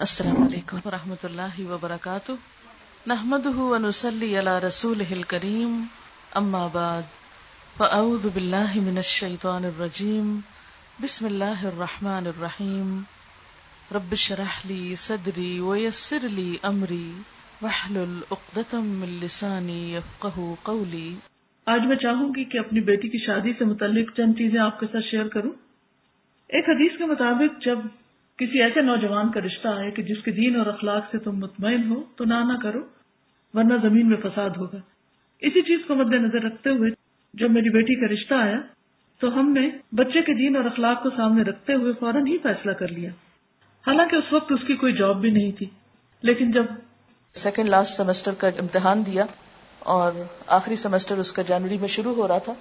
السلام علیکم. ورحمۃ اللہ وبرکاتہ. نحمد ونسلی علی رسول کریم اما بعد. فاعوذ باللہ من الشیطان الرجیم. بسم اللہ الرحمن الرحیم. رب شرح لی صدری ویسر لی امری. وحلل اقدتم من لسانی یفقہ قولی. آج میں چاہوں گی کہ اپنی بیٹی کی شادی سے متعلق چند چیزیں آپ کے ساتھ شیئر کروں۔ ایک حدیث کے مطابق جب کسی ایسے نوجوان کا رشتہ آئے کہ جس کے دین اور اخلاق سے تم مطمئن ہو، تو نہ نہ کرو، ورنہ زمین میں فساد ہوگا۔ اسی چیز کو مد نظر رکھتے ہوئے جب میری بیٹی کا رشتہ آیا، تو ہم نے بچے کے دین اور اخلاق کو سامنے رکھتے ہوئے فوراً ہی فیصلہ کر لیا۔ حالانکہ اس وقت اس کی کوئی جاب بھی نہیں تھی، لیکن جب سیکنڈ لاسٹ سیمسٹر کا امتحان دیا اور آخری سیمسٹر اس کا جنوری میں شروع ہو رہا تھا،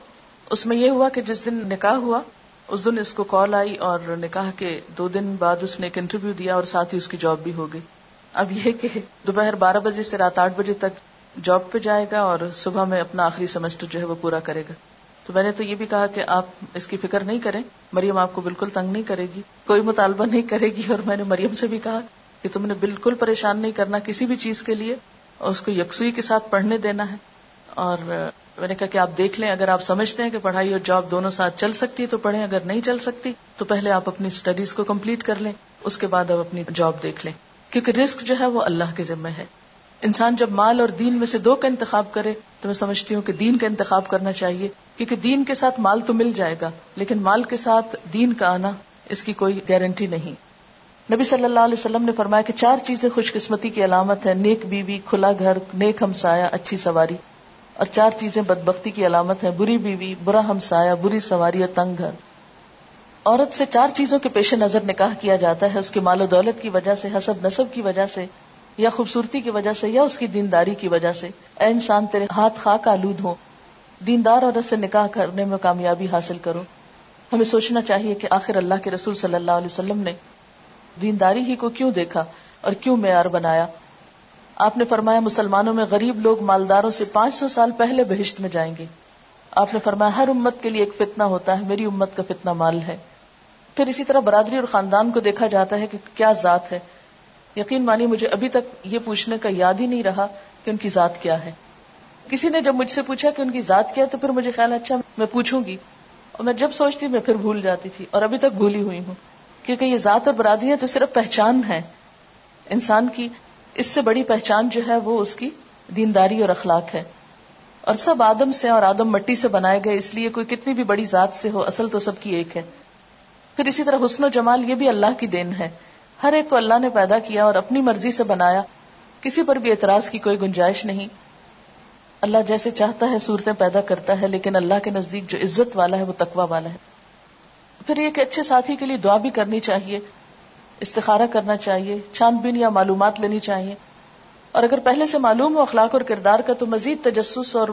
اس میں یہ ہوا کہ جس دن نکاح ہوا اس دن اس کو کال آئی اور نکاح کے دو دن بعد اس نے ایک انٹرویو دیا اور ساتھ ہی اس کی جاب بھی ہو گئی اب یہ کہ دوپہر بارہ بجے سے رات آٹھ بجے تک جاب پہ جائے گا اور صبح میں اپنا آخری سیمسٹر جو ہے وہ پورا کرے گا۔ تو میں نے تو یہ بھی کہا کہ آپ اس کی فکر نہیں کریں، مریم آپ کو بالکل تنگ نہیں کرے گی، کوئی مطالبہ نہیں کرے گی۔ اور میں نے مریم سے بھی کہا کہ تم نے بالکل پریشان نہیں کرنا کسی بھی چیز کے لیے اور اس کو یکسوئی کے ساتھ پڑھنے دینا ہے۔ اور میں نے کہا کہ آپ دیکھ لیں، اگر آپ سمجھتے ہیں کہ پڑھائی اور جاب دونوں ساتھ چل سکتی ہے تو پڑھیں، اگر نہیں چل سکتی تو پہلے آپ اپنی اسٹڈیز کو کمپلیٹ کر لیں، اس کے بعد آپ اپنی جاب دیکھ لیں۔ کیونکہ رسک جو ہے وہ اللہ کے ذمہ ہے۔ انسان جب مال اور دین میں سے دو کا انتخاب کرے تو میں سمجھتی ہوں کہ دین کا انتخاب کرنا چاہیے، کیونکہ دین کے ساتھ مال تو مل جائے گا، لیکن مال کے ساتھ دین کا آنا اس کی کوئی گارنٹی نہیں۔ نبی صلی اللہ علیہ وسلم نے فرمایا کہ چار چیزیں خوش قسمتی کی علامت ہے نیک بیوی، کھلا گھر، نیک ہمسایا اچھی سواری۔ اور چار چیزیں بدبختی کی علامت ہے بری بیوی، برا ہمسایا بری سواری اور تنگ گھر۔ عورت سے چار چیزوں کے پیش نظر نکاح کیا جاتا ہے، اس کے مال و دولت کی وجہ سے، حسب نصب کی وجہ سے، یا خوبصورتی کی وجہ سے، یا اس کی دینداری کی وجہ سے۔ اے انسان، تیرے ہاتھ خاک آلود ہو دیندار عورت سے نکاح کرنے میں کامیابی حاصل کرو۔ ہمیں سوچنا چاہیے کہ آخر اللہ کے رسول صلی اللہ علیہ وسلم نے دینداری ہی کو کیوں دیکھا اور کیوں معیار بنایا؟ آپ نے فرمایا مسلمانوں میں غریب لوگ مالداروں سے پانچ سو سال پہلے بہشت میں جائیں گے۔ آپ نے فرمایا ہر امت کے لیے ایک فتنہ ہوتا ہے، میری امت کا فتنہ مال ہے۔ پھر اسی طرح برادری اور خاندان کو دیکھا جاتا ہے کہ کیا ذات ہے۔ یقین مانی مجھے ابھی تک یہ پوچھنے کا یاد ہی نہیں رہا کہ ان کی ذات کیا ہے۔ کسی نے جب مجھ سے پوچھا کہ ان کی ذات کیا ہے، تو پھر مجھے خیال اچھا میں پوچھوں گی۔ اور میں جب سوچتی، میں پھر بھول جاتی تھی اور ابھی تک بھولی ہوئی ہوں۔ کیونکہ یہ ذات اور برادری تو صرف پہچان ہے۔ انسان کی اس سے بڑی پہچان جو ہے وہ اس کی دینداری اور اخلاق ہے۔ اور سب آدم سے اور آدم مٹی سے بنائے گئے، اس لیے کوئی کتنی بھی بڑی ذات سے ہو، اصل تو سب کی ایک ہے۔ پھر اسی طرح حسن و جمال، یہ بھی اللہ کی دین ہے۔ ہر ایک کو اللہ نے پیدا کیا اور اپنی مرضی سے بنایا۔ کسی پر بھی اعتراض کی کوئی گنجائش نہیں۔ اللہ جیسے چاہتا ہے صورتیں پیدا کرتا ہے، لیکن اللہ کے نزدیک جو عزت والا ہے، وہ تقوا والا ہے۔ پھر یہ کہ اچھے ساتھی کے لیے دعا بھی کرنی چاہیے۔ استخارہ کرنا چاہیے چھان بین یا معلومات لینی چاہیے۔ اور اگر پہلے سے معلوم ہو اخلاق اور کردار کا، تو مزید تجسس اور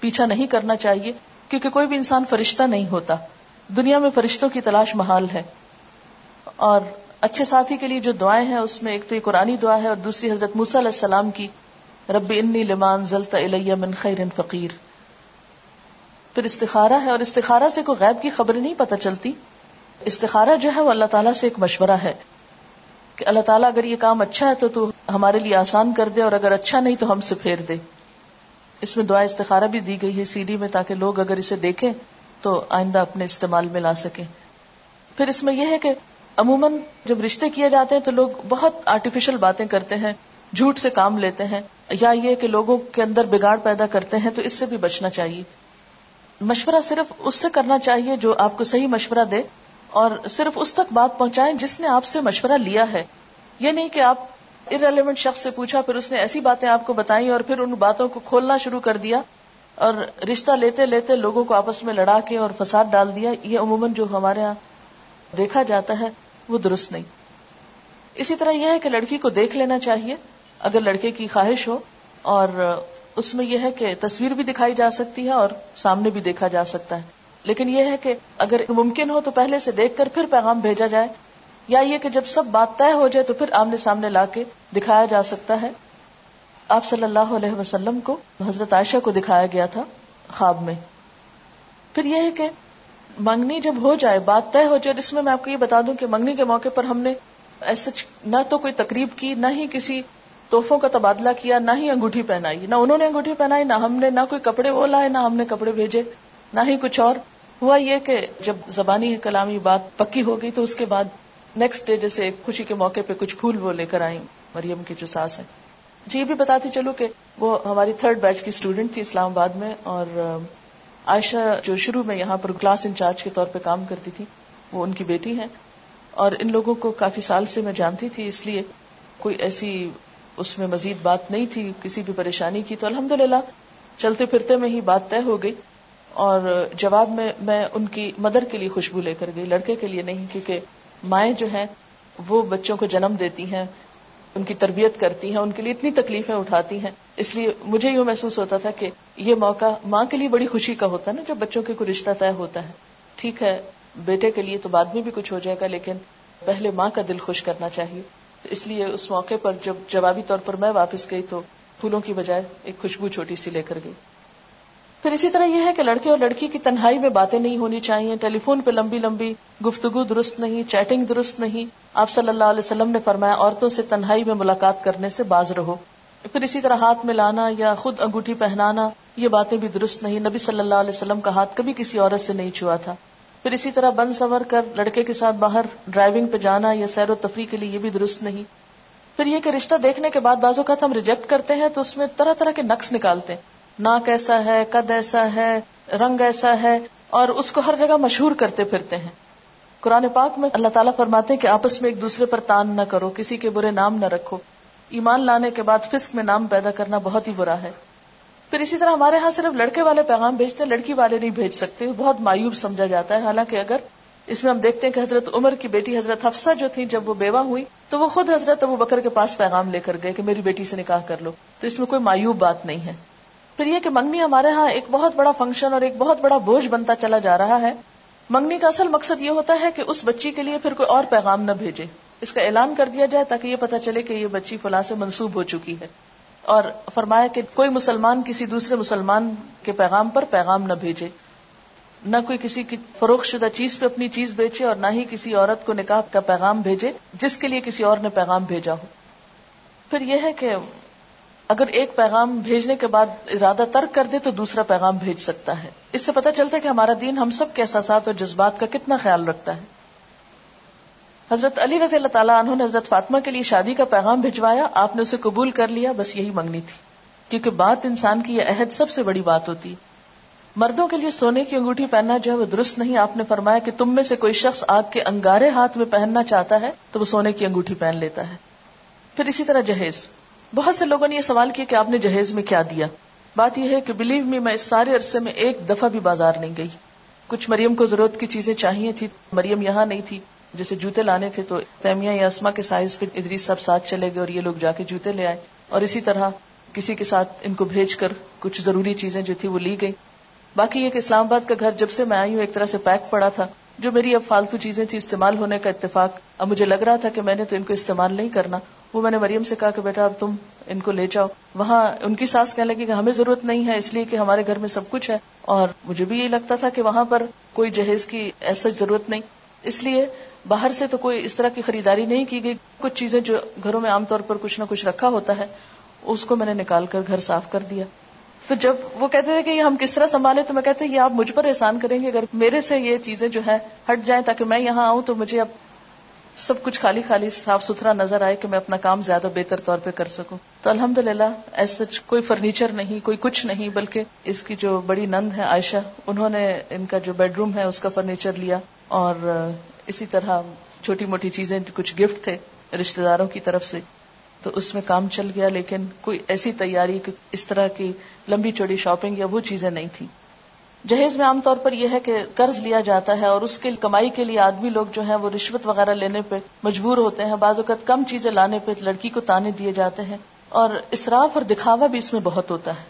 پیچھا نہیں کرنا چاہیے، کیونکہ کوئی بھی انسان فرشتہ نہیں ہوتا۔ دنیا میں فرشتوں کی تلاش محال ہے۔ اور اچھے ساتھی کے لیے جو دعائیں ہیں، اس میں ایک تو یہ قرآن دعا ہے اور دوسری حضرت موسی علیہ السلام کی رب انی لمان زلتا الیہ من خیر فقیر۔ پھر استخارہ ہے، اور استخارہ سے کوئی غیب کی خبر نہیں پتہ چلتی۔ استخارہ جو ہے، وہ اللہ تعالیٰ سے ایک مشورہ ہے۔ کہ اللہ تعالیٰ اگر یہ کام اچھا ہے تو تو ہمارے لیے آسان کر دے اور اگر اچھا نہیں تو ہم سے پھیر دے۔ اس میں دعا استخارہ بھی دی گئی ہے سی ڈی میں تاکہ لوگ اگر اسے دیکھیں تو آئندہ اپنے استعمال میں لا سکیں۔ پھر اس میں یہ ہے کہ عموماً جب رشتے کیے جاتے ہیں تو لوگ بہت آرٹیفیشل باتیں کرتے ہیں، جھوٹ سے کام لیتے ہیں، یا یہ کہ لوگوں کے اندر بگاڑ پیدا کرتے ہیں تو اس سے بھی بچنا چاہیے۔ مشورہ صرف اس سے کرنا چاہیے جو آپ کو صحیح مشورہ دے۔ اور صرف اس تک بات پہنچائیں جس نے آپ سے مشورہ لیا ہے۔ یہ نہیں کہ آپ ارریلیونٹ شخص سے پوچھا، پھر اس نے ایسی باتیں آپ کو بتائی اور پھر ان باتوں کو کھولنا شروع کر دیا اور رشتہ لیتے لیتے لوگوں کو آپس میں لڑا کے اور فساد ڈال دیا۔ یہ عموماً جو ہمارے یہاں دیکھا جاتا ہے، وہ درست نہیں۔ اسی طرح یہ ہے کہ لڑکی کو دیکھ لینا چاہیے، اگر لڑکے کی خواہش ہو اور اس میں یہ ہے کہ تصویر بھی دکھائی جا سکتی ہے اور سامنے بھی دیکھا جا سکتا ہے۔ لیکن یہ ہے کہ اگر ممکن ہو تو پہلے سے دیکھ کر پھر پیغام بھیجا جائے، یا یہ کہ جب سب بات طے ہو جائے تو پھر آمنے سامنے لا کے دکھایا جا سکتا ہے۔ آپ صلی اللہ علیہ وسلم کو حضرت عائشہ کو دکھایا گیا تھا خواب میں۔ پھر یہ ہے کہ منگنی جب ہو جائے، بات طے ہو جائے جس میں میں آپ کو یہ بتا دوں کہ منگنی کے موقع پر ہم نے ایسے نہ تو کوئی تقریب کی، نہ ہی کسی توحفوں کا تبادلہ کیا، نہ ہی انگوٹھی پہنائی۔ نہ انہوں نے انگوٹھی پہنائی، نہ ہم نے نہ کوئی کپڑے وہ لائے، نہ ہم نے کپڑے بھیجے۔ نہ ہی کچھ اور۔ ہوا یہ کہ جب زبانی کلامی بات پکی ہو گئی تو اس کے بعد نیکسٹ ڈے جیسے خوشی کے موقع پہ کچھ پھول وہ لے کر آئی مریم کی جو ساس ہے جی یہ بھی بتاتی چلو کہ وہ ہماری تھرڈ بیچ کی اسٹوڈینٹ تھی اسلام آباد میں اور عائشہ جو شروع میں یہاں پر کلاس انچارج کے طور پہ کام کرتی تھی، وہ ان کی بیٹی ہے اور ان لوگوں کو کافی سال سے میں جانتی تھی، اس لیے کوئی ایسی اس میں مزید بات نہیں تھی، کسی بھی پریشانی کی۔ تو الحمد چلتے پھرتے میں ہی بات طے ہو گئی۔ اور جواب میں میں ان کی مدر کے لیے خوشبو لے کر گئی، لڑکے کے لیے نہیں، کیونکہ مائیں جو ہیں، وہ بچوں کو جنم دیتی ہیں، ان کی تربیت کرتی ہیں، ان کے لیے اتنی تکلیفیں اٹھاتی ہیں۔ اس لیے مجھے یہ محسوس ہوتا تھا کہ یہ موقع ماں کے لیے بڑی خوشی کا ہوتا ہے نا، جب بچوں کے کوئی رشتہ طے ہوتا ہے۔ ٹھیک ہے، بیٹے کے لیے تو بعد میں بھی کچھ ہو جائے گا، لیکن پہلے ماں کا دل خوش کرنا چاہیے۔ اس لیے اس موقع پر جب جوابی طور پر میں واپس گئی تو پھولوں کی بجائے ایک خوشبو چھوٹی سی لے کر گئی۔ پھر اسی طرح یہ ہے کہ لڑکے اور لڑکی کی تنہائی میں باتیں نہیں ہونی چاہیے، ٹیلی فون پہ لمبی لمبی گفتگو درست نہیں، چیٹنگ درست نہیں۔ آپ صلی اللہ علیہ وسلم نے فرمایا، عورتوں سے تنہائی میں ملاقات کرنے سے باز رہو۔ پھر اسی طرح ہاتھ میں لانا یا خود انگوٹھی پہنانا، یہ باتیں بھی درست نہیں۔ نبی صلی اللہ علیہ وسلم کا ہاتھ کبھی کسی عورت سے نہیں چھوا تھا۔ پھر اسی طرح بند سور کر لڑکے کے ساتھ باہر ڈرائیونگ پہ جانا یا سیر و تفریح کے لیے یہ بھی درست نہیں۔ پھر یہ کہ رشتہ دیکھنے کے بعد بازو کا ہم ریجیکٹ کرتے ہیں تو اس میں طرح طرح کے نقص نکالتے ہیں۔ ناک ایسا ہے، قد ایسا ہے، رنگ ایسا ہے، اور اس کو ہر جگہ مشہور کرتے پھرتے ہیں۔ قرآن پاک میں اللہ تعالیٰ فرماتے ہیں کہ آپس میں ایک دوسرے پر تان نہ کرو، کسی کے برے نام نہ رکھو۔ ایمان لانے کے بعد فسق میں نام پیدا کرنا بہت ہی برا ہے۔ پھر اسی طرح ہمارے ہاں صرف لڑکے والے پیغام بھیجتے ہیں لڑکی والے نہیں بھیج سکتے، بہت مایوب سمجھا جاتا ہے۔ حالانکہ اگر اس میں ہم دیکھتے ہیں کہ حضرت عمر کی بیٹی حضرت حفصہ جو تھی جب وہ بیوہ ہوئی، تو وہ خود حضرت ابو بکر کے پاس پیغام لے کر گئے کہ میری بیٹی سے نکاح کر لو۔ تو اس میں کوئی مایوب بات نہیں ہے۔ پھر یہ کہ منگنی ہمارے ہاں ایک بہت بڑا فنکشن اور ایک بہت بڑا بوجھ بنتا چلا جا رہا ہے۔ منگنی کا اصل مقصد یہ ہوتا ہے کہ اس بچی کے لیے پھر کوئی اور پیغام نہ بھیجے۔ اس کا اعلان کر دیا جائے تاکہ یہ پتا چلے کہ یہ بچی فلاں سے منسوب ہو چکی ہے۔ اور فرمایا کہ کوئی مسلمان کسی دوسرے مسلمان کے پیغام پر پیغام نہ بھیجے۔ نہ کوئی کسی کی فروخت شدہ چیز پہ اپنی چیز بیچے اور نہ ہی کسی عورت کو نکاح کا پیغام بھیجے جس کے لیے کسی اور نے پیغام بھیجا ہو۔ پھر یہ ہے کہ اگر ایک پیغام بھیجنے کے بعد ارادہ ترک کر دے تو دوسرا پیغام بھیج سکتا ہے۔ اس سے پتہ چلتا ہے کہ ہمارا دین ہم سب کے احساسات اور جذبات کا کتنا خیال رکھتا ہے۔ حضرت علی رضی اللہ تعالیٰ عنہ نے حضرت فاطمہ کے لیے شادی کا پیغام بھجوایا آپ نے اسے قبول کر لیا، بس یہی منگنی تھی۔ کیونکہ بات انسان کی یہ عہد سب سے بڑی بات ہوتی۔ مردوں کے لیے سونے کی انگوٹھی پہننا جو ہے وہ درست نہیں۔ آپ نے فرمایا کہ تم میں سے کوئی شخص آپ کے انگارے ہاتھ میں پہننا چاہتا ہے تو وہ سونے کی انگوٹھی پہن لیتا ہے۔ پھر اسی طرح جہیز۔ بہت سے لوگوں نے یہ سوال کیا کہ آپ نے جہیز میں کیا دیا؟ بات یہ ہے کہ بلیو می میں اس سارے عرصے میں ایک دفعہ بھی بازار نہیں گئی۔ کچھ مریم کو ضرورت کی چیزیں چاہیے تھی، مریم یہاں نہیں تھی۔ جیسے جوتے لانے تھے تو تیمیا یا اسما کے سائز پہ ادری سب ساتھ چلے گئے اور یہ لوگ جا کے جوتے لے آئے۔ اور اسی طرح کسی کے ساتھ ان کو بھیج کر کچھ ضروری چیزیں جو تھی وہ لی گئی۔ باقی یہ کہ اسلام آباد کا گھر جب سے میں آئی ہوں، ایک طرح سے پیک پڑا تھا۔ جو میری اب فالتو چیزیں تھی استعمال ہونے کا اتفاق اب مجھے لگ رہا تھا کہ میں نے تو ان کو استعمال نہیں کرنا۔ وہ میں نے مریم سے کہا کہ بیٹا اب تم ان کو لے جاؤ۔ وہاں ان کی ساس کہنے لگی کہ ہمیں ضرورت نہیں ہے، اس لیے کہ ہمارے گھر میں سب کچھ ہے۔ اور مجھے بھی یہ لگتا تھا کہ وہاں پر کوئی جہیز کی ایسا ضرورت نہیں۔ اس لیے باہر سے تو کوئی اس طرح کی خریداری نہیں کی گئی۔ کچھ چیزیں جو گھروں میں عام طور پر کچھ نہ کچھ رکھا ہوتا ہے، اس کو میں نے نکال کر گھر صاف کر دیا۔ تو جب وہ کہتے تھے کہ یہ ہم کس طرح سنبھالے، تو میں کہتے یہ آپ مجھ پر احسان کریں گے۔ اگر میرے سے یہ چیزیں جو ہے ہٹ جائیں تاکہ میں یہاں آؤں، تو مجھے اب سب کچھ خالی خالی صاف ستھرا نظر آئے کہ میں اپنا کام زیادہ بہتر طور پہ کر سکوں۔ تو الحمد للہ ایسا کوئی فرنیچر نہیں، کوئی کچھ نہیں، بلکہ اس کی جو بڑی نند ہے عائشہ، انہوں نے ان کا جو بیڈ روم ہے، اس کا فرنیچر لیا۔ اور اسی طرح چھوٹی موٹی چیزیں، کچھ گفٹ تھے رشتے داروں کی طرف سے۔ تو اس میں کام چل گیا، لیکن کوئی ایسی تیاری کہ اس طرح کی لمبی چوڑی شاپنگ یا وہ چیزیں نہیں تھی جہیز میں عام طور پر یہ ہے کہ قرض لیا جاتا ہے اور اس کے کمائی کے لیے آدمی لوگ جو ہیں وہ رشوت وغیرہ لینے پہ مجبور ہوتے ہیں۔ بعض اوقات کم چیزیں لانے پہ لڑکی کو تانے دیے جاتے ہیں اور اسراف اور دکھاوا بھی اس میں بہت ہوتا ہے۔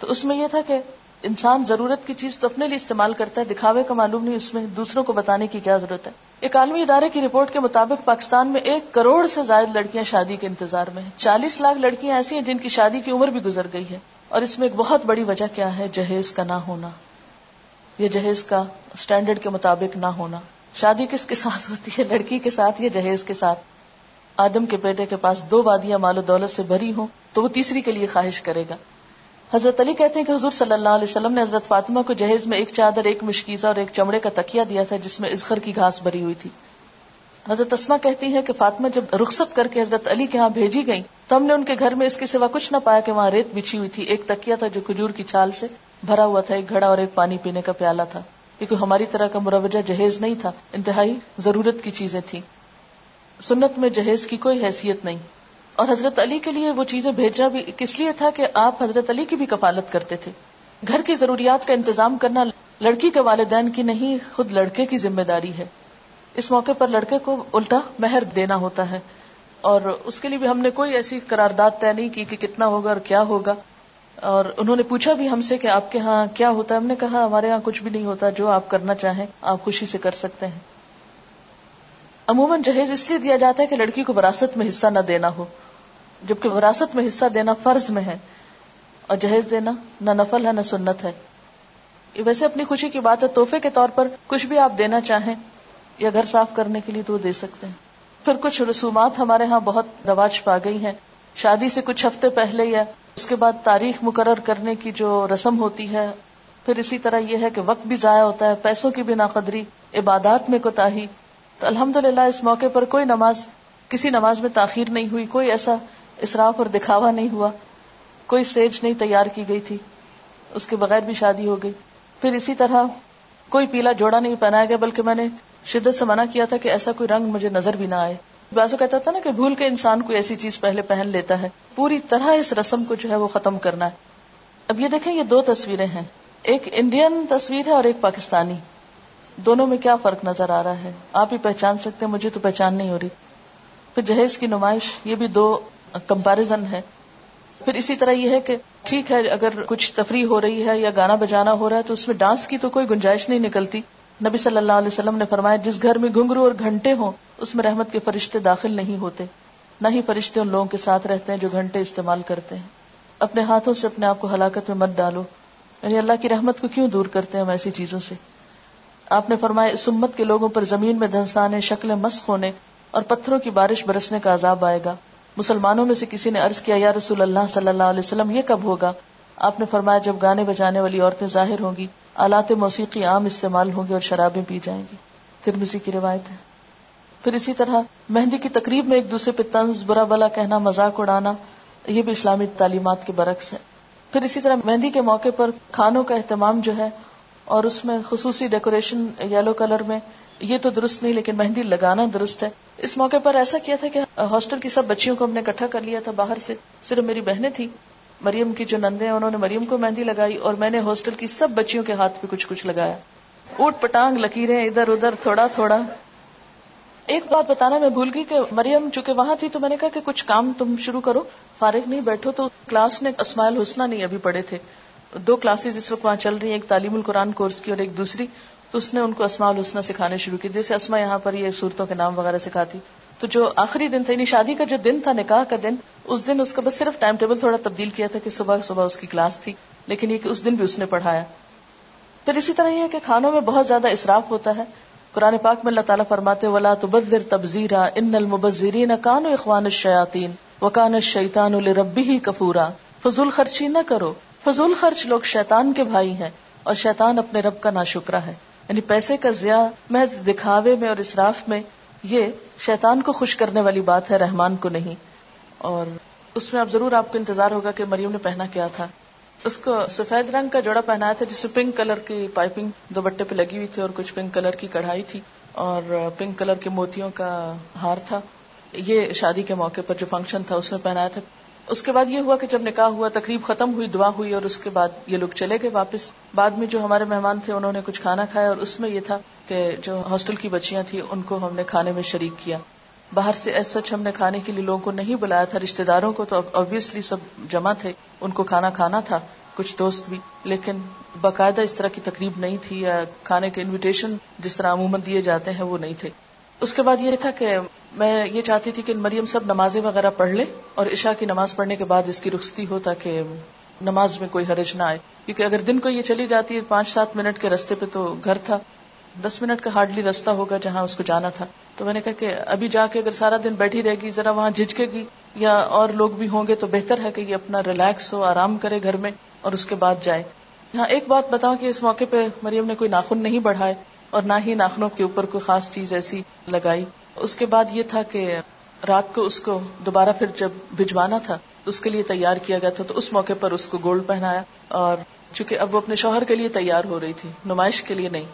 تو اس میں یہ تھا کہ انسان ضرورت کی چیز تو اپنے لیے استعمال کرتا ہے، دکھاوے کا معلوم نہیں، اس میں دوسروں کو بتانے کی کیا ضرورت ہے۔ ایک عالمی ادارے کی رپورٹ کے مطابق پاکستان میں ایک کروڑ سے زائد لڑکیاں شادی کے انتظار میں ہیں۔ چالیس لاکھ لڑکیاں ایسی ہیں جن کی شادی کی عمر بھی گزر گئی ہے۔ اور اس میں ایک بہت بڑی وجہ کیا ہے؟ جہیز کا نہ ہونا۔ یا جہیز کا اسٹینڈرڈ کے مطابق نہ ہونا۔ شادی کس کے ساتھ ہوتی ہے؟ لڑکی کے ساتھ یا جہیز کے ساتھ؟ آدم کے بیٹے کے پاس دو وادیاں مال و دولت سے بھری ہوں تو وہ تیسری کے لیے خواہش کرے گا۔ حضرت علی کہتے ہیں کہ حضور صلی اللہ علیہ وسلم نے حضرت فاطمہ کو جہیز میں ایک چادر، ایک مشکیزہ اور ایک چمڑے کا تکیا دیا تھا جس میں ازخر کی گھاس بھری ہوئی تھی۔ حضرت اسما کہتی ہے کہ فاطمہ جب رخصت کر کے حضرت علی کے ہاں بھیجی گئی تو ہم نے ان کے گھر میں اس کے سوا کچھ نہ پایا کہ وہاں ریت بچھی ہوئی تھی۔ ایک تکیا تھا جو کھجور کی چھال سے بھرا ہوا تھا، ایک گھڑا اور ایک پانی پینے کا پیالہ تھا۔ کیونکہ ہماری طرح کا مروجہ جہیز نہیں تھا۔ انتہائی ضرورت کی چیزیں تھیں۔ سنت میں جہیز کی کوئی حیثیت نہیں۔ اور حضرت علی کے لیے وہ چیزیں بھیجنا بھی کس لیے تھا کہ آپ حضرت علی کی بھی کفالت کرتے تھے؟ گھر کی ضروریات کا انتظام کرنا لڑکی کے والدین کی نہیں، خود لڑکے کی ذمہ داری ہے۔ اس موقع پر لڑکے کو الٹا مہر دینا ہوتا ہے۔ اور اس کے لیے بھی ہم نے کوئی ایسی قرارداد طے نہیں کی کہ کتنا ہوگا اور کیا ہوگا۔ اور انہوں نے پوچھا بھی ہم سے کہ آپ کے ہاں کیا ہوتا ہے؟ ہم نے کہا، ہمارے ہاں کچھ بھی نہیں ہوتا، جو آپ کرنا چاہیں، آپ خوشی سے کر سکتے ہیں۔ عموماً جہیز اس لیے دیا جاتا ہے کہ لڑکی کو وراثت میں حصہ نہ دینا ہو، جبکہ وراثت میں حصہ دینا فرض میں ہے۔ اور جہیز دینا نہ نفل ہے، نہ سنت ہے۔ ویسے اپنی خوشی کی بات ہے، تحفے کے طور پر کچھ بھی آپ دینا چاہیں یا گھر صاف کرنے کے لیے تو وہ دے سکتے ہیں۔ پھر کچھ رسومات ہمارے ہاں بہت رواج پا گئی ہیں۔ شادی سے کچھ ہفتے پہلے یا اس کے بعد تاریخ مقرر کرنے کی جو رسم ہوتی ہے، پھر اسی طرح یہ ہے کہ وقت بھی ضائع ہوتا ہے، پیسوں کی بھی ناقدری، عبادات میں کوتا تو الحمد اس موقع پر کوئی نماز، کسی نماز میں تاخیر نہیں ہوئی، کوئی ایسا اسراف اور دکھاوا نہیں ہوا۔ کوئی اسٹیج نہیں تیار کی گئی تھی۔ اس کے بغیر بھی شادی ہو گئی۔ پھر اسی طرح کوئی پیلا جوڑا نہیں پہنایا گیا، بلکہ میں نے شدت سے منع کیا تھا کہ ایسا کوئی رنگ مجھے نظر بھی نہ آئے۔ بازو کہتا تھا نا کہ بھول کے انسان کوئی ایسی چیز پہلے پہن لیتا ہے، پوری طرح اس رسم کو جو ہے وہ ختم کرنا ہے۔ اب یہ دیکھیں، یہ دو تصویریں ہیں۔ ایک انڈین تصویر ہے اور ایک پاکستانی۔ دونوں میں کیا فرق نظر آ رہا ہے؟ آپ ہی پہچان سکتے ہیں، مجھے تو پہچان نہیں ہو رہی۔ پھر جہیز کی نمائش، یہ بھی دو کمپیرزن ہے پھر اسی طرح یہ ہے کہ ٹھیک ہے، اگر کچھ تفریح ہو رہی ہے یا گانا بجانا ہو رہا ہے تو اس میں ڈانس کی تو کوئی گنجائش نہیں نکلتی۔ نبی صلی اللہ علیہ وسلم نے فرمایا، جس گھر میں گنگرو اور گھنٹے ہوں، اس میں رحمت کے فرشتے داخل نہیں ہوتے۔ نہ ہی فرشتے ان لوگوں کے ساتھ رہتے ہیں جو گھنٹے استعمال کرتے ہیں۔ اپنے ہاتھوں سے اپنے آپ کو ہلاکت میں مت ڈالو۔ یعنی اللہ کی رحمت کو کیوں دور کرتے ہیں ہم ایسی چیزوں سے؟ آپ نے فرمایا، اس امت کے لوگوں پر زمین میں دھنسانے شکل مسق ہونے اور پتھروں کی بارش برسنے کا عذاب آئے گا۔ مسلمانوں میں سے کسی نے عرض کیا، یا رسول اللہ صلی اللہ علیہ وسلم، یہ کب ہوگا؟ آپ نے فرمایا جب گانے بجانے والی عورتیں ظاہر ہوں گی، آلات موسیقی عام استعمال ہوں گے اور شرابیں پی جائیں گی۔ ترمزی کی روایت ہے۔ پھر اسی طرح مہندی کی تقریب میں ایک دوسرے پہ طنز، برا بلا کہنا، مذاق اڑانا، یہ بھی اسلامی تعلیمات کے برعکس ہے۔ پھر اسی طرح مہندی کے موقع پر کھانوں کا اہتمام جو ہے اور اس میں خصوصی ڈیکوریشن یلو کلر میں، یہ تو درست نہیں لیکن مہندی لگانا درست ہے۔ اس موقع پر ایسا کیا تھا کہ ہاسٹل کی سب بچیوں کو ہم نے اکٹھا کر لیا تھا باہر سے، صرف میری بہنیں تھی مریم کی جو نندے ہیں، انہوں نے مریم کو مہندی لگائی اور میں نے ہاسٹل کی سب بچیوں کے ہاتھ پہ کچھ کچھ لگایا۔ اوٹ پٹانگ لکیریں ادھر ادھر، تھوڑا تھوڑا۔ ایک بات بتانا میں بھول گئی کہ مریم چونکہ وہاں تھی تو میں نے کہا کہ کچھ کام تم شروع کرو۔ فارغ نہیں بیٹھو تو کلاس نے اسماعیل حسنہ نہیں ابھی پڑھے تھے۔ دو کلاسز اس وقت وہاں چل رہی ہیں، ایک تعلیم القرآن کورس کی اور ایک دوسری۔ تو اس نے ان کو اسماء الحسنہ سکھانے شروع کی۔ جیسے اسما یہاں پر یہ صورتوں کے نام وغیرہ سکھاتی۔ تو جو آخری دن تھا یعنی شادی کا جو دن تھا، نکاح کا دن، اس دن اس کا بس صرف ٹائم ٹیبل تھوڑا تبدیل کیا تھا کہ صبح صبح اس کی کلاس تھی، لیکن یہ کہ اس دن بھی اس نے پڑھایا۔ پھر اسی طرح یہ کہ کھانوں میں بہت زیادہ اسراف ہوتا ہے۔ قرآن پاک میں اللہ تعالیٰ فرماتے ولا تبذر تبزیرا ان المبذرین کانو اخوان الشیاطین وکان الشیطان لربہ ہی کفورا فضول خرچی نہ کرو۔ فضول خرچ لوگ شیطان کے بھائی ہیں اور شیطان اپنے رب کا ناشکرا ہے۔ یعنی پیسے کا ضیاع، محض دکھاوے میں اور اسراف میں یہ شیطان کو خوش کرنے والی بات ہے، رحمان کو نہیں۔ اور اس میں اب ضرور آپ کو انتظار ہوگا کہ مریم نے پہنا کیا تھا۔ اس کو سفید رنگ کا جوڑا پہنایا تھا جس میں پنک کلر کی پائپنگ دو بٹے پہ لگی ہوئی تھی اور کچھ پنک کلر کی کڑھائی تھی۔ اور پنک کلر کے موتیوں کا ہار تھا۔ یہ شادی کے موقع پر جو فنکشن تھا، اس میں پہنایا تھا۔ اس کے بعد یہ ہوا کہ جب نکاح ہوا، تقریب ختم ہوئی، دعا ہوئی اور اس کے بعد یہ لوگ چلے گئے واپس۔ بعد میں جو ہمارے مہمان تھے، انہوں نے کچھ کھانا کھایا اور اس میں یہ تھا کہ جو ہاسٹل کی بچیاں تھیں، ان کو ہم نے کھانے میں شریک کیا۔ باہر سے ایس سچ ہم نے کھانے کے لیے لوگوں کو نہیں بلایا تھا رشتے داروں کو تو آبیسلی سب جمع تھے۔ ان کو کھانا کھانا تھا، کچھ دوست بھی۔ لیکن باقاعدہ اس طرح کی تقریب نہیں تھی یا کھانے کے انویٹیشن جس طرح عموماً دیے جاتے ہیں وہ نہیں تھے۔ اس کے بعد یہ تھا کہ میں یہ چاہتی تھی کہ مریم سب نمازیں وغیرہ پڑھ لے اور عشاء کی نماز پڑھنے کے بعد اس کی رخصتی ہو تاکہ نماز میں کوئی حرج نہ آئے۔ کیونکہ اگر دن کو یہ چلی جاتی ہے پانچ سات منٹ کے رستے پہ تو گھر تھا۔ دس منٹ کا ہارڈلی رستہ ہوگا جہاں اس کو جانا تھا۔ تو میں نے کہا کہ ابھی جا کے اگر سارا دن بیٹھی رہے گی، ذرا وہاں جھجکے گی یا اور لوگ بھی ہوں گے تو بہتر ہے کہ یہ اپنا ریلیکس ہو، آرام کرے گھر میں اور اس کے بعد جائے۔ یہاں ایک بات بتاؤں کہ اس موقع پہ مریم نے کوئی ناخن نہیں بڑھائے اور نہ ہی ناخنوں کے اوپر کوئی خاص چیز ایسی لگائی۔ اس کے بعد یہ تھا کہ رات کو اس کو دوبارہ پھر جب بھجوانا تھا، اس کے لیے تیار کیا گیا تھا، تو اس موقع پر اس کو گولڈ پہنایا اور چونکہ اب وہ اپنے شوہر کے لیے تیار ہو رہی تھی، نمائش کے لیے نہیں۔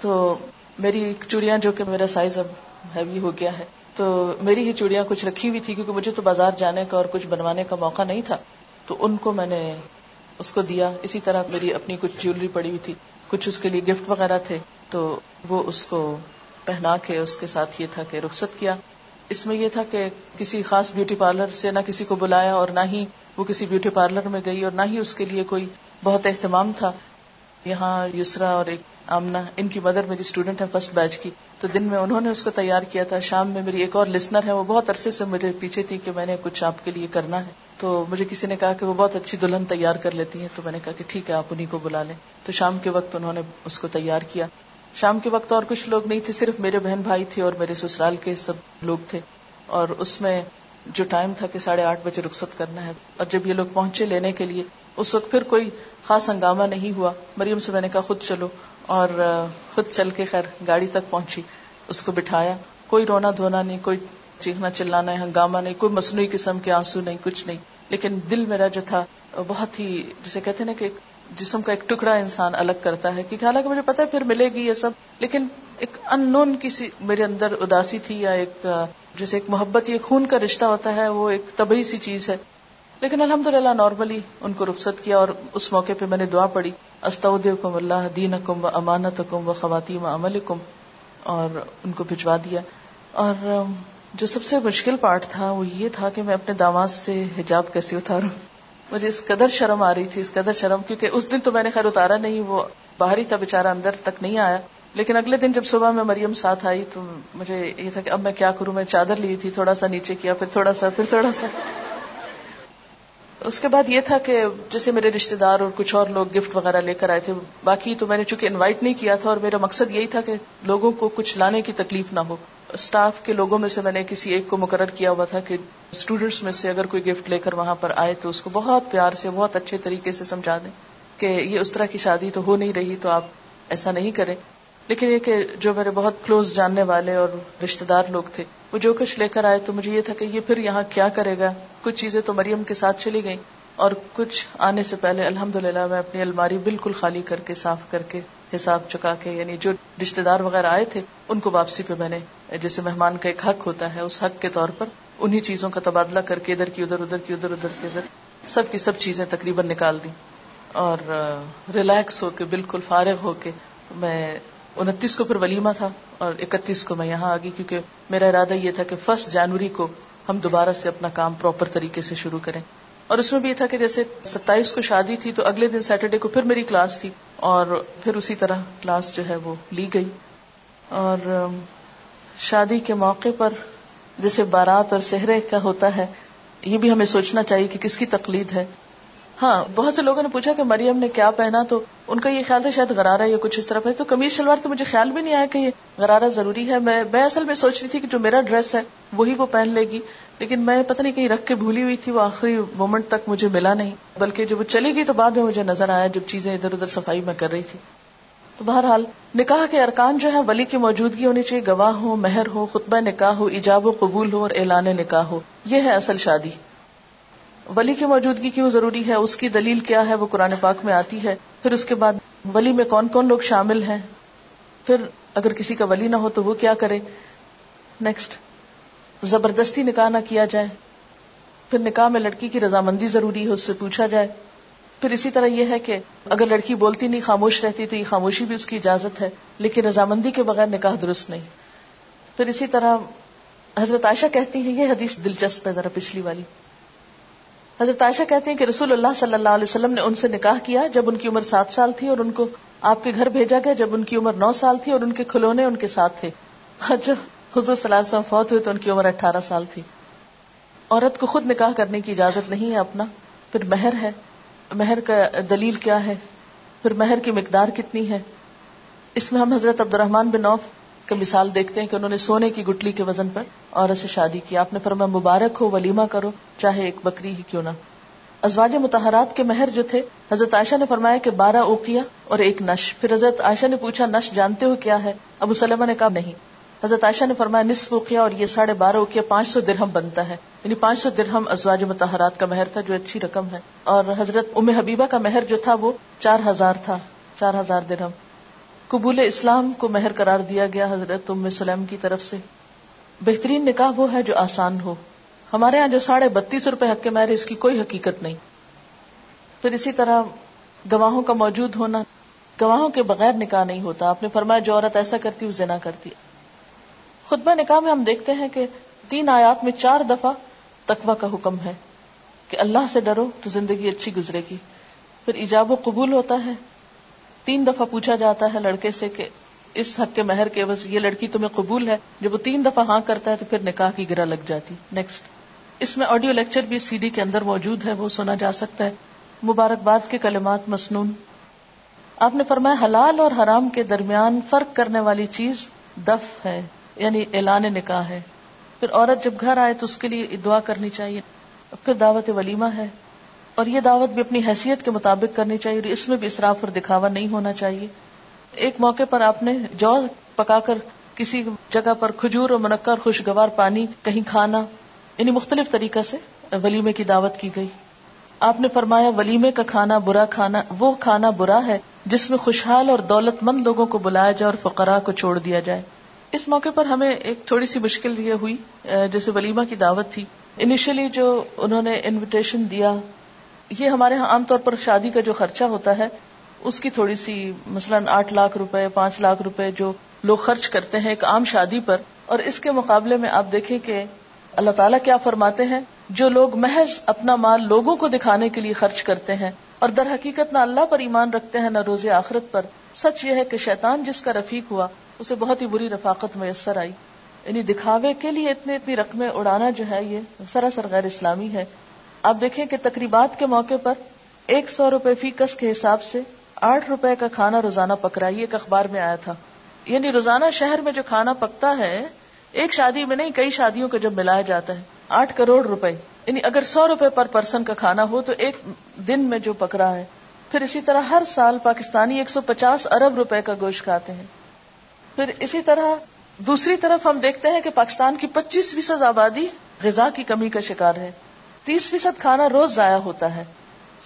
تو میری چوڑیاں جو کہ میرا سائز اب ہیوی ہو گیا ہے، تو میری ہی چوڑیاں کچھ رکھی ہوئی تھی کیونکہ مجھے تو بازار جانے کا اور کچھ بنوانے کا موقع نہیں تھا۔ تو ان کو میں نے اس کو دیا۔ اسی طرح میری اپنی کچھ جیولری پڑی ہوئی تھی، کچھ اس کے لیے گفٹ وغیرہ تھے، تو وہ اس کو پہنا کے اس کے ساتھ یہ تھا کہ رخصت کیا۔ اس میں یہ تھا کہ کسی خاص بیوٹی پارلر سے نہ کسی کو بلایا اور نہ ہی وہ کسی بیوٹی پارلر میں گئی اور نہ ہی اس کے لیے کوئی بہت اہتمام تھا۔ یہاں یسرا اور ایک آمنا ان کی مدر میری اسٹوڈنٹ ہے فرسٹ بیچ کی۔ تو دن میں انہوں نے اس کو تیار کیا تھا۔ شام میں میری ایک اور لسنر ہے وہ بہت عرصے سے مجھے پیچھے تھی کہ میں نے کچھ آپ کے لیے کرنا ہے۔ تو مجھے کسی نے کہا کہ وہ بہت اچھی دلہن تیار کر لیتی ہے تو میں نے کہا کہ ٹھیک ہے، آپ انہیں کو بلا لیں۔ تو شام کے وقت انہوں نے اس کو تیار کیا۔ شام کے وقت اور کچھ لوگ نہیں تھے، صرف میرے بہن بھائی تھے اور میرے سسرال کے سب لوگ تھے۔ اور اس میں جو ٹائم تھا کہ ساڑھے آٹھ بجے رخصت کرنا ہے اور جب یہ لوگ پہنچے لینے کے لیے، اس وقت پھر کوئی خاص ہنگامہ نہیں ہوا۔ مریم سے میں نے کہا، خود چلو۔ اور خود چل کے خیر گاڑی تک پہنچی، اس کو بٹھایا۔ کوئی رونا دھونا نہیں، کوئی چیخنا چلانا ہنگامہ نہیں، کوئی مصنوعی قسم کے آنسو نہیں، کچھ نہیں۔ لیکن دل میرا جو تھا، بہت ہی جسے کہتے نا کہ جسم کا ایک ٹکڑا انسان الگ کرتا ہے، کیونکہ حالانکہ مجھے پتا ہے پھر ملے گی یہ سب، لیکن ایک ان نون کسی میرے اندر اداسی تھی یا ایک، جیسے ایک محبت، یہ خون کا رشتہ ہوتا ہے، وہ ایک طبی سی چیز ہے۔ لیکن الحمد للہ نارملی ان کو رخصت کیا اور اس موقع پہ میں نے دعا پڑی استعود کم اللہ دین کم و امانت کم و خواتین عمل کم اور ان کو بھجوا دیا۔ اور جو سب سے مشکل پارٹ تھا وہ یہ تھا کہ میں اپنے داماد سے حجاب کیسے اتاروں۔ مجھے اس قدر شرم آ رہی تھی، اس قدر شرم، کیونکہ اس دن تو میں نے خیر اتارا نہیں، وہ باہری تھا بےچارا اندر تک نہیں آیا۔ لیکن اگلے دن جب صبح میں مریم ساتھ آئی تو مجھے یہ تھا کہ اب میں کیا کروں، میں چادر لی تھی، تھوڑا سا نیچے کیا، پھر تھوڑا سا، پھر تھوڑا سا۔ اس کے بعد یہ تھا کہ جیسے میرے رشتے دار اور کچھ اور لوگ گفٹ وغیرہ لے کر آئے تھے، باقی تو میں نے چونکہ انوائٹ نہیں کیا تھا اور میرا مقصد یہی تھا کہ لوگوں کو کچھ لانے کی تکلیف نہ ہو۔ اسٹاف کے لوگوں میں سے میں نے کسی ایک کو مقرر کیا ہوا تھا کہ اسٹوڈینٹس میں سے اگر کوئی گفٹ لے کر وہاں پر آئے تو اس کو بہت پیار سے، بہت اچھے طریقے سے سمجھا دیں کہ یہ اس طرح کی شادی تو ہو نہیں رہی تو آپ ایسا نہیں کریں۔ لیکن یہ کہ جو میرے بہت کلوز جاننے والے اور رشتے دار لوگ تھے، وہ جو کچھ لے کر آئے تو مجھے یہ تھا کہ یہ پھر یہاں کیا کرے گا؟ کچھ چیزیں تو مریم کے ساتھ چلی گئیں اور کچھ آنے سے پہلے الحمد للہ میں اپنی الماری بالکل خالی کر کے، صاف کر کے حساب چکا کے یعنی جو رشتے دار وغیرہ آئے تھے، ان کو واپسی پہ میں نے، جیسے مہمان کا ایک حق ہوتا ہے، اس حق کے طور پر انہی چیزوں کا تبادلہ کر کے ادھر کی ادھر ادھر کی ادھر ادھر کی ادھر، سب کی سب چیزیں تقریباً نکال دی اور ریلیکس ہو کے، بالکل فارغ ہو کے میں انتیس کو پھر ولیمہ تھا اور اکتیس کو میں یہاں آ گئی، کیونکہ میرا ارادہ یہ تھا کہ فرسٹ جنوری کو ہم دوبارہ سے اپنا کام پراپر طریقے سے شروع کریں۔ اور اس میں بھی یہ تھا کہ جیسے ستائیس کو شادی تھی تو اگلے دن سیٹرڈے کو پھر میری کلاس تھی۔ اور پھر اسی طرح کلاس جو ہے وہ لی گئی۔ اور شادی کے موقع پر جیسے بارات اور سہرے کا ہوتا ہے، یہ بھی ہمیں سوچنا چاہیے کہ کس کی تقلید ہے۔ ہاں بہت سے لوگوں نے پوچھا کہ مریم نے کیا پہنا، تو ان کا یہ خیال تھا شاید غرارہ یا کچھ اس طرح تو کمیز شلوار تو مجھے خیال بھی نہیں آیا کہ یہ غرارہ ضروری ہے۔ میں میں اصل میں سوچ رہی تھی کہ جو میرا ڈریس ہے، وہی وہ پہن لے گی۔ لیکن میں پتہ نہیں کہیں رکھ کے بھولی ہوئی تھی وہ آخری مومنٹ تک مجھے ملا نہیں۔ بلکہ جب وہ چلی گئی تو بعد میں مجھے نظر آیا جب چیزیں ادھر ادھر صفائی میں کر رہی تھی۔ تو بہرحال نکاح کے ارکان جو ہے ولی کی موجودگی ہونی چاہیے، گواہ ہو مہر ہو خطبہ نکاح ہو، ایجاب و قبول ہو اور اعلان نکاح ہو۔ یہ ہے اصل شادی۔ ولی کی موجودگی کیوں ضروری ہے؟ اس کی دلیل کیا ہے؟ وہ قرآن پاک میں آتی ہے۔ پھر اس کے بعد ولی میں کون کون لوگ شامل ہیں؟ پھر اگر کسی کا ولی نہ ہو تو وہ کیا کرے؟ نیکسٹ زبردستی نکاح نہ کیا جائے۔ پھر نکاح میں لڑکی کی رضامندی ضروری ہے، اس سے پوچھا جائے۔ پھر اسی طرح یہ ہے کہ اگر لڑکی بولتی نہیں، خاموش رہتی تو یہ خاموشی بھی اس کی اجازت ہے، لیکن رضامندی کے بغیر نکاح درست نہیں۔ پھر اسی طرح حضرت عائشہ کہتی ہیں، یہ حدیث دلچسپ ہے ذرا پچھلی والی۔ حضرت عائشہ کہتے ہیں کہ رسول اللہ صلی اللہ علیہ وسلم نے ان سے نکاح کیا جب ان کی عمر سات سال تھی اور ان کو آپ کے گھر بھیجا گیا جب ان کی عمر نو سال تھی اور ان کے کھلونے ان کے ساتھ تھے۔ جب حضور صلی اللہ علیہ وسلم فوت ہوئے تو ان کی عمر اٹھارہ سال تھی۔ عورت کو خود نکاح کرنے کی اجازت نہیں ہے اپنا۔ پھر مہر ہے۔ مہر کا دلیل کیا ہے؟ پھر مہر کی مقدار کتنی ہے؟ اس میں ہم حضرت عبد الرحمان بن نوف کی مثال دیکھتے ہیں کہ انہوں نے سونے کی گٹلی کے وزن پر عورت سے شادی کی۔ آپ نے فرمایا، مبارک ہو، ولیمہ کرو، چاہے ایک بکری ہی کیوں نہ۔ ازواج متحرات کے مہر جو تھے، حضرت عائشہ نے فرمایا کہ بارہ اوکیا اور ایک نش۔ پھر حضرت عائشہ نے پوچھا، نش جانتے ہو کیا ہے؟ ابو سلمہ نے کہا، نہیں۔ حضرت عائشہ نے فرمایا، نصف اوکیا اور یہ ساڑھے بارہ اوکیا پانچ سو درہم بنتا ہے۔ یعنی پانچ سو درہم ازواج متحرات کا مہر تھا جو اچھی رقم ہے۔ اور حضرت ام حبیبہ کا مہر جو تھا وہ چار ہزار تھا، چار ہزار درہم۔ قبول اسلام کو مہر قرار دیا گیا حضرت ام سلیم کی طرف سے۔ بہترین نکاح وہ ہے جو آسان ہو۔ ہمارے یہاں جو ساڑھے بتیس روپے حق کے مہر اس کی کوئی حقیقت نہیں۔ پھر اسی طرح گواہوں کا موجود ہونا۔ گواہوں کے بغیر نکاح نہیں ہوتا۔ آپ نے فرمایا، جو عورت ایسا کرتی، وہ زنا کرتی۔ خطبہ نکاح میں ہم دیکھتے ہیں کہ تین آیات میں چار دفعہ تقوی کا حکم ہے کہ اللہ سے ڈرو تو زندگی اچھی گزرے گی۔ پھر ایجاب و قبول ہوتا ہے۔ تین دفعہ پوچھا جاتا ہے لڑکے سے کہ اس حق کے مہر کے بس یہ لڑکی تمہیں قبول ہے؟ جب وہ تین دفعہ ہاں کرتا ہے تو پھر نکاح کی گرا لگ جاتی۔ نیکسٹ اس میں آڈیو لیکچر بھی سی ڈی کے اندر موجود ہے، وہ سنا جا سکتا ہے۔ مبارکباد کے کلمات مسنون۔ آپ نے فرمایا، حلال اور حرام کے درمیان فرق کرنے والی چیز دف ہے۔ یعنی اعلان نکاح ہے۔ پھر عورت جب گھر آئے تو اس کے لیے دعا کرنی چاہیے۔ پھر دعوت ولیمہ ہے۔ اور یہ دعوت بھی اپنی حیثیت کے مطابق کرنی چاہیے اور اس میں بھی اصراف اور دکھاوا نہیں ہونا چاہیے۔ ایک موقع پر آپ نے جو پکا کر کسی جگہ پر کھجور اور منقع خوشگوار پانی، کہیں کھانا یعنی مختلف طریقہ سے ولیمے کی دعوت کی گئی۔ آپ نے فرمایا، ولیمے کا کھانا برا کھانا، وہ کھانا برا ہے جس میں خوشحال اور دولت مند لوگوں کو بلایا جائے اور فقراء کو چھوڑ دیا جائے۔ اس موقع پر ہمیں ایک تھوڑی سی مشکل یہ ہوئی جیسے ولیمہ کی دعوت تھی۔ انیشلی جو انہوں نے انویٹیشن دیا، یہ ہمارے ہاں عام طور پر شادی کا جو خرچہ ہوتا ہے، اس کی تھوڑی سی مثلاً آٹھ لاکھ روپے، پانچ لاکھ روپے جو لوگ خرچ کرتے ہیں ایک عام شادی پر، اور اس کے مقابلے میں آپ دیکھیں کہ اللہ تعالیٰ کیا فرماتے ہیں، جو لوگ محض اپنا مال لوگوں کو دکھانے کے لیے خرچ کرتے ہیں، اور در حقیقت نہ اللہ پر ایمان رکھتے ہیں نہ روز آخرت پر، سچ یہ ہے کہ شیطان جس کا رفیق ہوا اسے بہت ہی بری رفاقت میسر آئی۔ یعنی دکھاوے کے لیے اتنی اتنی رقمیں اڑانا جو ہے یہ سراسر غیر اسلامی ہے۔ آپ دیکھیں کہ تقریبات کے موقع پر ایک سو روپے فی کس کے حساب سے آٹھ روپے کا کھانا روزانہ پک رہا ہے ایک اخبار میں آیا تھا۔ یعنی روزانہ شہر میں جو کھانا پکتا ہے، ایک شادی میں نہیں، کئی شادیوں کو جب ملایا جاتا ہے، آٹھ کروڑ روپے۔ یعنی اگر سو روپے پر پرسن کا کھانا ہو تو ایک دن میں جو پک رہا ہے، پھر اسی طرح ہر سال پاکستانی ایک سو پچاس ارب روپے کا گوشت کھاتے ہیں۔ پھر اسی طرح دوسری طرف ہم دیکھتے ہیں کہ پاکستان کی پچیس فیصد آبادی غذا کی کمی کا شکار ہے۔ تیس فیصد کھانا روز ضائع ہوتا ہے۔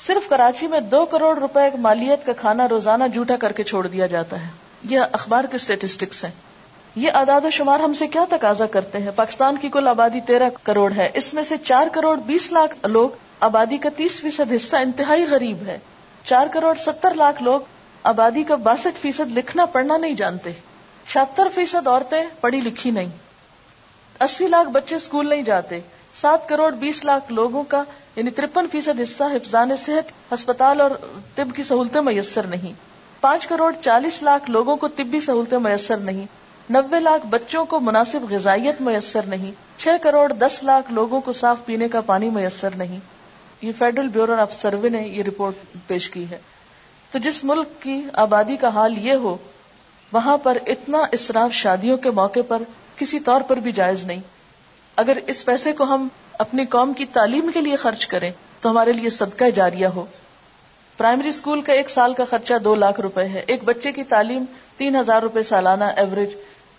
صرف کراچی میں دو کروڑ روپے مالیت کا کھانا روزانہ جھوٹا کر کے چھوڑ دیا جاتا ہے۔ یہ اخبار کے اسٹیٹسٹکس ہیں۔ یہ اعداد و شمار ہم سے کیا تقاضا کرتے ہیں؟ پاکستان کی کل آبادی تیرہ کروڑ ہے۔ اس میں سے چار کروڑ بیس لاکھ لوگ آبادی کا تیس فیصد حصہ انتہائی غریب ہے۔ چار کروڑ ستر لاکھ لوگ آبادی کا باسٹھ فیصد لکھنا پڑھنا نہیں جانتے۔ چھہتر فیصد عورتیں پڑھی لکھی نہیں۔ اسی لاکھ بچے اسکول نہیں جاتے۔ سات کروڑ بیس لاکھ لوگوں کا یعنی ترپن فیصد حصہ حفظان صحت ہسپتال اور طب کی سہولتیں میسر نہیں۔ پانچ کروڑ چالیس لاکھ لوگوں کو طبی سہولتیں میسر نہیں۔ نبے لاکھ بچوں کو مناسب غذائیت میسر نہیں۔ چھ کروڑ دس لاکھ لوگوں کو صاف پینے کا پانی میسر نہیں۔ یہ فیڈرل بیورو آف سروے نے یہ رپورٹ پیش کی ہے۔ تو جس ملک کی آبادی کا حال یہ ہو وہاں پر اتنا اسراف شادیوں کے موقع پر کسی طور پر بھی جائز نہیں۔ اگر اس پیسے کو ہم اپنی قوم کی تعلیم کے لیے خرچ کریں تو ہمارے لیے صدقہ جاریہ ہو۔ پرائمری اسکول کا ایک سال کا خرچہ دو لاکھ روپے ہے۔ ایک بچے کی تعلیم تین ہزار روپے سالانہ ایوریج۔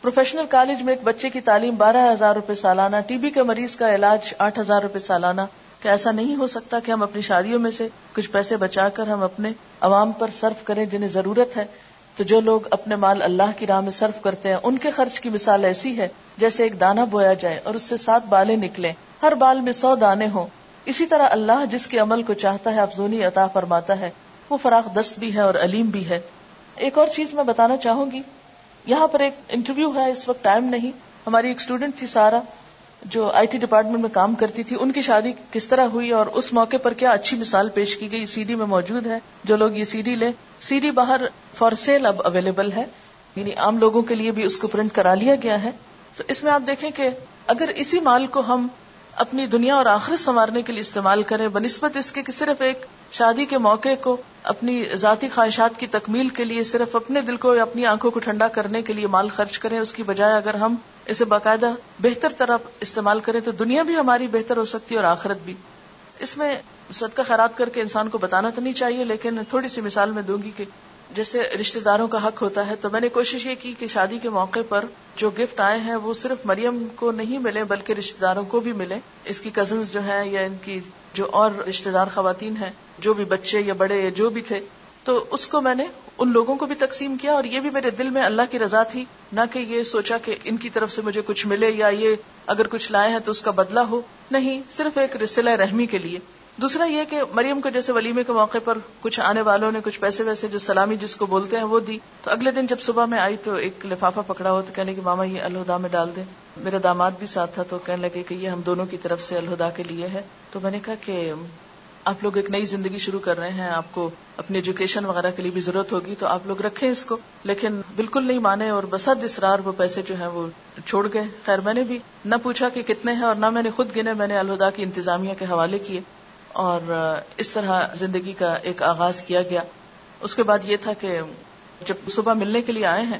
پروفیشنل کالج میں ایک بچے کی تعلیم بارہ ہزار روپے سالانہ۔ ٹی بی کے مریض کا علاج آٹھ ہزار روپے سالانہ۔ کیا ایسا نہیں ہو سکتا کہ ہم اپنی شادیوں میں سے کچھ پیسے بچا کر ہم اپنے عوام پر صرف کریں جنہیں ضرورت ہے۔ تو جو لوگ اپنے مال اللہ کی راہ میں صرف کرتے ہیں، ان کے خرچ کی مثال ایسی ہے جیسے ایک دانہ بویا جائے اور اس سے سات بالیں نکلیں۔ ہر بال میں سو دانے ہوں۔ اسی طرح اللہ جس کے عمل کو چاہتا ہے، افزونی عطا فرماتا ہے۔ وہ فراخ دست بھی ہے اور علیم بھی ہے۔ ایک اور چیز میں بتانا چاہوں گی۔ یہاں پر ایک انٹرویو ہے، اس وقت ٹائم نہیں۔ ہماری ایک اسٹوڈینٹ تھی سارا۔ جو آئی ٹی ڈپارٹمنٹ میں کام کرتی تھی، ان کی شادی کس طرح ہوئی اور اس موقع پر کیا اچھی مثال پیش کی گئی؟ سی ڈی میں موجود ہے۔ جو لوگ یہ سی ڈی لیں سی ڈی باہر فار سیل اب اویلیبل ہے۔ یعنی عام لوگوں کے لیے بھی اس کو پرنٹ کرا لیا گیا ہے۔ تو اس میں آپ دیکھیں کہ اگر اسی مال کو ہم اپنی دنیا اور آخرت سنوارنے کے لیے استعمال کریں بنسبت اس کے کہ صرف ایک شادی کے موقع کو اپنی ذاتی خواہشات کی تکمیل کے لیے، صرف اپنے دل کو یا اپنی آنکھوں کو ٹھنڈا کرنے کے لیے مال خرچ کریں، اس کی بجائے اگر ہم اسے باقاعدہ بہتر طرح استعمال کریں تو دنیا بھی ہماری بہتر ہو سکتی ہے اور آخرت بھی۔ اس میں صدقہ خیرات کر کے انسان کو بتانا تو نہیں چاہیے، لیکن تھوڑی سی مثال میں دوں گی کہ جیسے رشتے داروں کا حق ہوتا ہے، تو میں نے کوشش یہ کی کہ شادی کے موقع پر جو گفٹ آئے ہیں، وہ صرف مریم کو نہیں ملے، بلکہ رشتے داروں کو بھی ملے۔ اس کی کزنز جو ہیں یا ان کی جو اور رشتے دار خواتین ہیں، جو بھی بچے یا بڑے یا جو بھی تھے، تو اس کو میں نے ان لوگوں کو بھی تقسیم کیا اور یہ بھی میرے دل میں اللہ کی رضا تھی۔ نہ کہ یہ سوچا کہ ان کی طرف سے مجھے کچھ ملے یا یہ اگر کچھ لائے ہیں تو اس کا بدلہ ہو۔ نہیں، صرف ایک رسلہ رحمی کے لیے۔ دوسرا یہ کہ مریم کو جیسے ولیمے کے موقع پر کچھ آنے والوں نے کچھ پیسے ویسے جو سلامی جس کو بولتے ہیں وہ دی۔ تو اگلے دن جب صبح میں آئی تو ایک لفافہ پکڑا ہو تو کہنے کہ ماما یہ الہدا میں ڈال دیں۔ میرا داماد بھی ساتھ تھا تو کہنے لگے کہ یہ ہم دونوں کی طرف سے الہدا کے لیے ہے۔ تو میں نے کہا کہ آپ لوگ ایک نئی زندگی شروع کر رہے ہیں، آپ کو اپنی ایجوکیشن وغیرہ کے لیے بھی ضرورت ہوگی، تو آپ لوگ رکھیں اس کو۔ لیکن بالکل نہیں مانے اور بسد اسرار وہ پیسے جو ہیں وہ چھوڑ گئے۔ خیر، میں نے بھی نہ پوچھا کہ کتنے ہیں اور نہ میں نے خود گنے، میں نے الہدا کی انتظامیہ کے حوالے کیے۔ اور اس طرح زندگی کا ایک آغاز کیا گیا۔ اس کے بعد یہ تھا کہ جب صبح ملنے کے لیے آئے ہیں،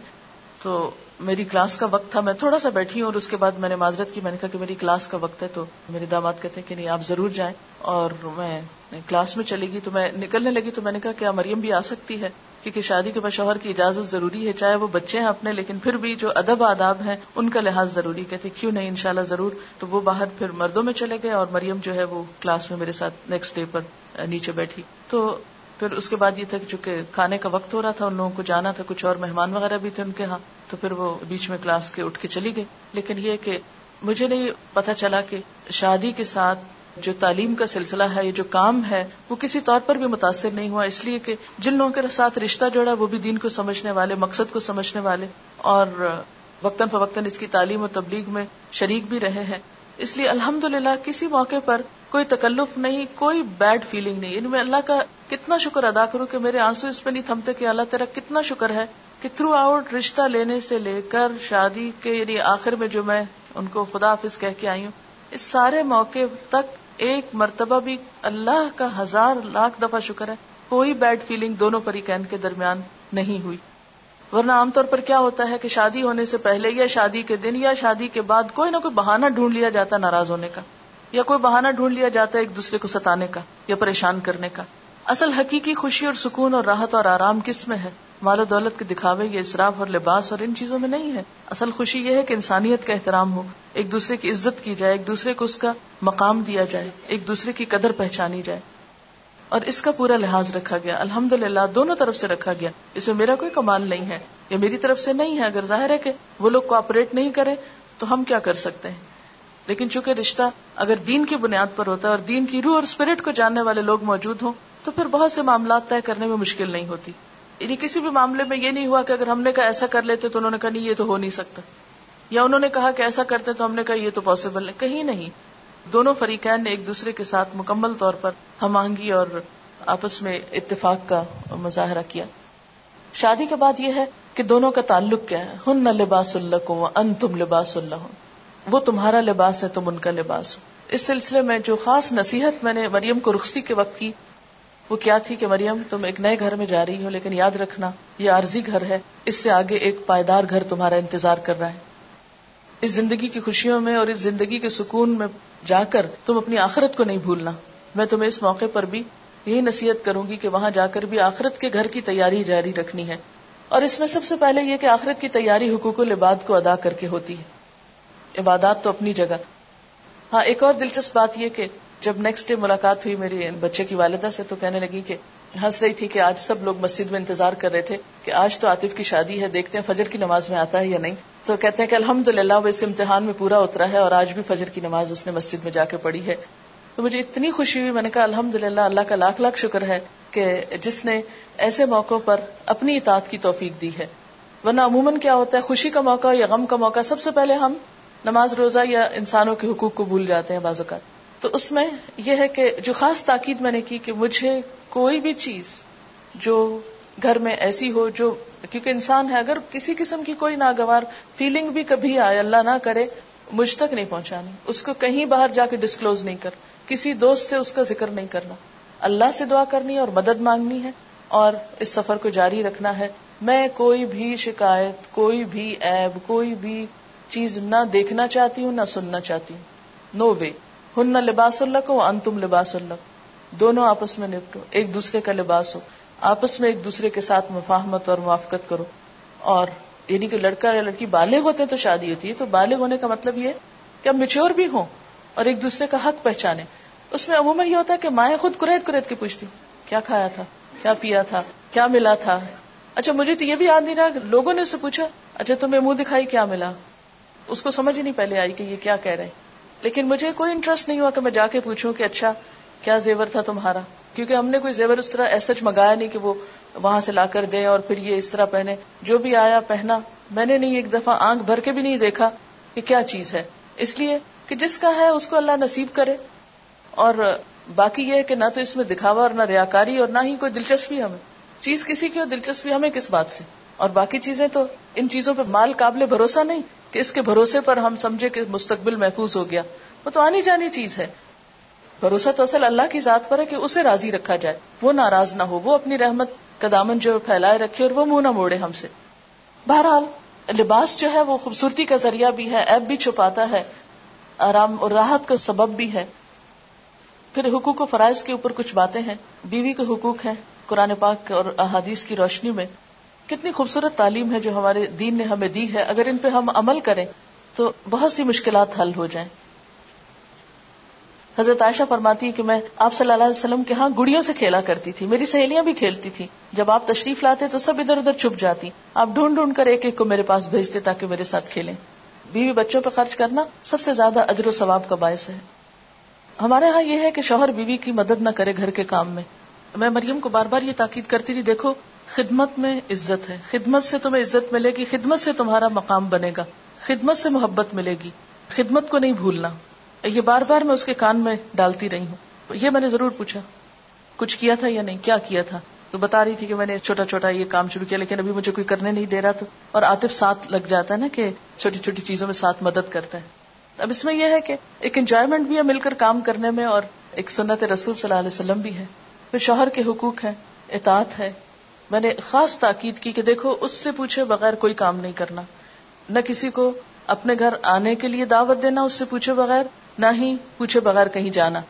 تو میری کلاس کا وقت تھا۔ میں تھوڑا سا بیٹھی ہوں اور اس کے بعد میں نے معذرت کی۔ میں نے کہا کہ میری کلاس کا وقت ہے، تو میرے داماد کہتے ہیں کہ نہیں، آپ ضرور جائیں۔ اور میں کلاس میں چلے گی تو میں نکلنے لگی تو میں نے کہا کیا مریم بھی آ سکتی ہے؟ کیونکہ شادی کے بعد شوہر کی اجازت ضروری ہے، چاہے وہ بچے ہیں اپنے، لیکن پھر بھی جو ادب آداب ہیں، ان کا لحاظ ضروری کہتے کیوں نہیں؟ انشاءاللہ ضرور۔ تو وہ باہر پھر مردوں میں چلے گئے اور مریم جو ہے وہ کلاس میں میرے ساتھ نیکسٹ ڈے پر نیچے بیٹھی۔ تو پھر اس کے بعد یہ تھا کہ چونکہ کھانے کا وقت ہو رہا تھا، ان لوگوں کو جانا تھا، کچھ اور مہمان وغیرہ بھی تھے ان کے ہاں۔ تو پھر وہ بیچ میں کلاس کے اٹھ کے چلی گئی۔ لیکن یہ کہ مجھے نہیں پتا چلا کہ شادی کے ساتھ جو تعلیم کا سلسلہ ہے یہ جو کام ہے، وہ کسی طور پر بھی متاثر نہیں ہوا، اس لیے کہ جن لوگوں کے ساتھ رشتہ جوڑا، وہ بھی دین کو سمجھنے والے، مقصد کو سمجھنے والے، اور وقتاً فوقتاً اس کی تعلیم و تبلیغ میں شریک بھی رہے ہیں۔ اس لیے الحمد کسی موقع پر کوئی تکلف نہیں، کوئی بیڈ فیلنگ نہیں۔ یعنی میں اللہ کا کتنا شکر ادا کروں کہ میرے آنسو اس پہ نہیں تھمتے کہ اللہ تعالیٰ کتنا شکر ہے کہ تھرو آؤٹ رشتہ لینے سے لے کر شادی کے یعنی آخر میں جو میں ان کو خدا حافظ کہہ کے آئی ہوں، اس سارے موقع تک ایک مرتبہ بھی اللہ کا ہزار لاکھ دفعہ شکر ہے، کوئی بیڈ فیلنگ دونوں فریقین کے درمیان نہیں ہوئی۔ ورنہ عام طور پر کیا ہوتا ہے کہ شادی ہونے سے پہلے یا شادی کے دن یا شادی کے بعد کوئی نہ کوئی بہانہ ڈھونڈ لیا جاتا ناراض ہونے کا، یا کوئی بہانہ ڈھونڈ لیا جاتا ہے ایک دوسرے کو ستانے کا یا پریشان کرنے کا۔ اصل حقیقی خوشی اور سکون اور راحت اور آرام کس میں ہے؟ مال و دولت کے دکھاوے یہ اسراف اور لباس اور ان چیزوں میں نہیں ہے۔ اصل خوشی یہ ہے کہ انسانیت کا احترام ہو۔ ایک دوسرے کی عزت کی جائے، ایک دوسرے کو اس کا مقام دیا جائے، ایک دوسرے کی قدر پہچانی جائے۔ اور اس کا پورا لحاظ رکھا گیا۔ الحمد للہ دونوں طرف سے رکھا گیا۔ اس میں میرا کوئی کمال نہیں ہے یا میری طرف سے نہیں ہے۔ اگر ظاہر ہے کہ وہ لوگ کوپریٹ نہیں کرے تو ہم کیا کر سکتے ہیں؟ لیکن چونکہ رشتہ اگر دین کی بنیاد پر ہوتا ہے اور دین کی روح اور اسپرٹ کو جاننے والے لوگ موجود ہوں، تو پھر بہت سے معاملات طے کرنے میں مشکل نہیں ہوتی۔ یعنی کسی بھی معاملے میں یہ نہیں ہوا کہ اگر ہم نے کہا ایسا کر لیتے تو انہوں نے کہا نہیں، یہ تو ہو نہیں سکتا۔ یا انہوں نے کہا کہ ایسا کرتے تو ہم نے کہا یہ تو پاسبل ہے کہیں نہیں۔ دونوں فریقین نے ایک دوسرے کے ساتھ مکمل طور پر ہم آہنگی اور آپس میں اتفاق کا مظاہرہ کیا۔ شادی کے بعد یہ ہے کہ دونوں کا تعلق کیا ہے۔ ہن نہ لباس اللہ کو ان تم لباس اللہ وہ تمہارا لباس ہے، تم ان کا لباس ہو۔ اس سلسلے میں جو خاص نصیحت میں نے مریم کو رخصتی کے وقت کی وہ کیا تھی کہ مریم، تم ایک نئے گھر میں جا رہی ہو، لیکن یاد رکھنا، یہ عارضی گھر ہے۔ اس سے آگے ایک پائیدار گھر تمہارا انتظار کر رہا ہے۔ اس زندگی کی خوشیوں میں اور اس زندگی کے سکون میں جا کر تم اپنی آخرت کو نہیں بھولنا۔ میں تمہیں اس موقع پر بھی یہی نصیحت کروں گی کہ وہاں جا کر بھی آخرت کے گھر کی تیاری جاری رکھنی ہے۔ اور اس میں سب سے پہلے یہ کہ آخرت کی تیاری حقوق العباد کو ادا کر کے ہوتی ہے۔ عبادات تو اپنی جگہ۔ ہاں ایک اور دلچسپ بات یہ کہ جب نیکسٹ ڈے ملاقات ہوئی میری بچے کی والدہ سے، تو کہنے لگی کہ ہنس رہی تھی کہ آج سب لوگ مسجد میں انتظار کر رہے تھے کہ آج تو عاطف کی شادی ہے، دیکھتے ہیں فجر کی نماز میں آتا ہے یا نہیں۔ تو کہتے ہیں کہ الحمد للہ وہ اس امتحان میں پورا اترا ہے اور آج بھی فجر کی نماز اس نے مسجد میں جا کے پڑھی ہے۔ تو مجھے اتنی خوشی ہوئی، میں نے کہا الحمد للہ اللہ کا لاکھ لاکھ شکر ہے کہ جس نے ایسے موقع پر اپنی اطاعت کی توفیق دی ہے۔ ورنہ عموماً کیا ہوتا ہے، خوشی کا موقع یا غم کا موقع، سب سے پہلے ہم نماز روزہ یا انسانوں کے حقوق کو بھول جاتے ہیں بعض اوقات۔ تو اس میں یہ ہے کہ جو خاص تاکید میں نے کی کہ مجھے کوئی بھی چیز جو گھر میں ایسی ہو جو کیونکہ انسان ہے، اگر کسی قسم کی کوئی ناگوار فیلنگ بھی کبھی آئے، اللہ نہ کرے، مجھ تک نہیں پہنچانی۔ اس کو کہیں باہر جا کے ڈسکلوز نہیں کر، کسی دوست سے اس کا ذکر نہیں کرنا۔ اللہ سے دعا کرنی ہے اور مدد مانگنی ہے اور اس سفر کو جاری رکھنا ہے۔ میں کوئی بھی شکایت، کوئی بھی ایب کوئی بھی چیز نہ دیکھنا چاہتی ہوں، نہ سننا چاہتی ہوں۔ نو وے ہن لباس اللہ کو ان تم لباس اللہ دونوں آپس میں نپٹو۔ ایک دوسرے کا لباس ہو۔ آپس میں ایک دوسرے کے ساتھ مفاہمت اور موافقت کرو۔ اور یعنی کہ لڑکا یا لڑکی بالغ ہوتے ہیں تو شادی ہوتی ہے۔ تو بالغ ہونے کا مطلب یہ کہ اب میچور بھی ہوں اور ایک دوسرے کا حق پہچانے۔ اس میں عموماً یہ ہوتا ہے کہ مائیں خود کریت کریت کے پوچھتی کیا کھایا تھا؟ کیا پیا تھا؟ کیا ملا تھا؟ اچھا مجھے تو یہ بھی یاد نہیں رہا لوگوں نے اسے پوچھا اچھا تمہیں منہ دکھائی کیا ملا؟ اس کو سمجھ ہی نہیں پہلے آئی کہ یہ کیا کہہ رہے لیکن مجھے کوئی انٹرسٹ نہیں ہوا کہ میں جا کے پوچھوں کہ اچھا کیا زیور تھا تمہارا؟ کیونکہ ہم نے کوئی زیور اس طرح ایسا منگایا نہیں کہ وہ وہاں سے لا کر دیں اور پھر یہ اس طرح پہنے۔ جو بھی آیا پہنا۔ میں نے نہیں ایک دفعہ آنکھ بھر کے بھی نہیں دیکھا کہ کیا چیز ہے۔ اس لیے کہ جس کا ہے اس کو اللہ نصیب کرے۔ اور باقی یہ ہے کہ نہ تو اس میں دکھاوا اور نہ ریاکاری اور نہ ہی کوئی دلچسپی ہمیں۔ چیز کسی کی ہو دلچسپی ہمیں کس بات سے؟ اور باقی چیزیں تو ان چیزوں پہ مال قابل بھروسہ نہیں کہ اس کے بھروسے پر ہم سمجھے کہ مستقبل محفوظ ہو گیا۔ وہ تو آنی جانی چیز ہے۔ بھروسہ تو اصل اللہ کی ذات پر ہے کہ اسے راضی رکھا جائے۔ وہ ناراض نہ ہو، وہ اپنی رحمت کا دامن جو پھیلائے رکھے اور وہ منہ نہ موڑے ہم سے۔ بہرحال، لباس جو ہے وہ خوبصورتی کا ذریعہ بھی ہے ایب بھی چھپاتا ہے، آرام اور راحت کا سبب بھی ہے۔ پھر حقوق و فرائض کے اوپر کچھ باتیں ہیں۔ بیوی کے حقوق ہیں، قرآن پاک اور احادیث کی روشنی میں۔ کتنی خوبصورت تعلیم ہے جو ہمارے دین نے ہمیں دی ہے۔ اگر ان پہ ہم عمل کریں تو بہت سی مشکلات حل ہو جائیں۔ حضرت عائشہ فرماتی ہے کہ میں آپ صلی اللہ علیہ وسلم کے ہاں گڑیوں سے کھیلا کرتی تھی، میری سہیلیاں بھی کھیلتی تھی جب آپ تشریف لاتے تو سب ادھر ادھر چھپ جاتی۔ آپ ڈھونڈ ڈھونڈ کر ایک ایک کو میرے پاس بھیجتے تاکہ میرے ساتھ کھیلیں۔ بیوی بچوں پہ خرچ کرنا سب سے زیادہ ادر و ثواب کا باعث ہے۔ ہمارے ہاں یہ ہے کہ شوہر بیوی کی مدد نہ کرے گھر کے کام میں۔ میں مریم کو بار بار یہ تاکید کرتی تھی دیکھو خدمت میں عزت ہے۔ خدمت سے تمہیں عزت ملے گی، خدمت سے تمہارا مقام بنے گا۔ خدمت سے محبت ملے گی۔ خدمت کو نہیں بھولنا۔ یہ بار بار میں اس کے کان میں ڈالتی رہی ہوں۔ یہ میں نے ضرور پوچھا، کچھ کیا تھا یا نہیں؟ کیا کیا تھا؟ تو بتا رہی تھی کہ میں نے چھوٹا چھوٹا یہ کام شروع کیا، لیکن ابھی مجھے کوئی کرنے نہیں دے رہا تو۔ اور آتف ساتھ لگ جاتا ہے نا کہ چھوٹی چھوٹی چیزوں میں ساتھ مدد کرتا ہے۔ اب اس میں یہ ہے کہ ایک انجوائمنٹ بھی ہے مل کر کام کرنے میں اور ایک سنت رسول صلی اللہ علیہ وسلم بھی ہے۔ پھر شوہر کے حقوق ہیں، اطاعت ہے میں نے خاص تاکید کی کہ دیکھو، اس سے پوچھے بغیر کوئی کام نہیں کرنا۔ نہ کسی کو اپنے گھر آنے کے لیے دعوت دینا، اس سے پوچھے بغیر، نہ ہی پوچھے بغیر کہیں جانا۔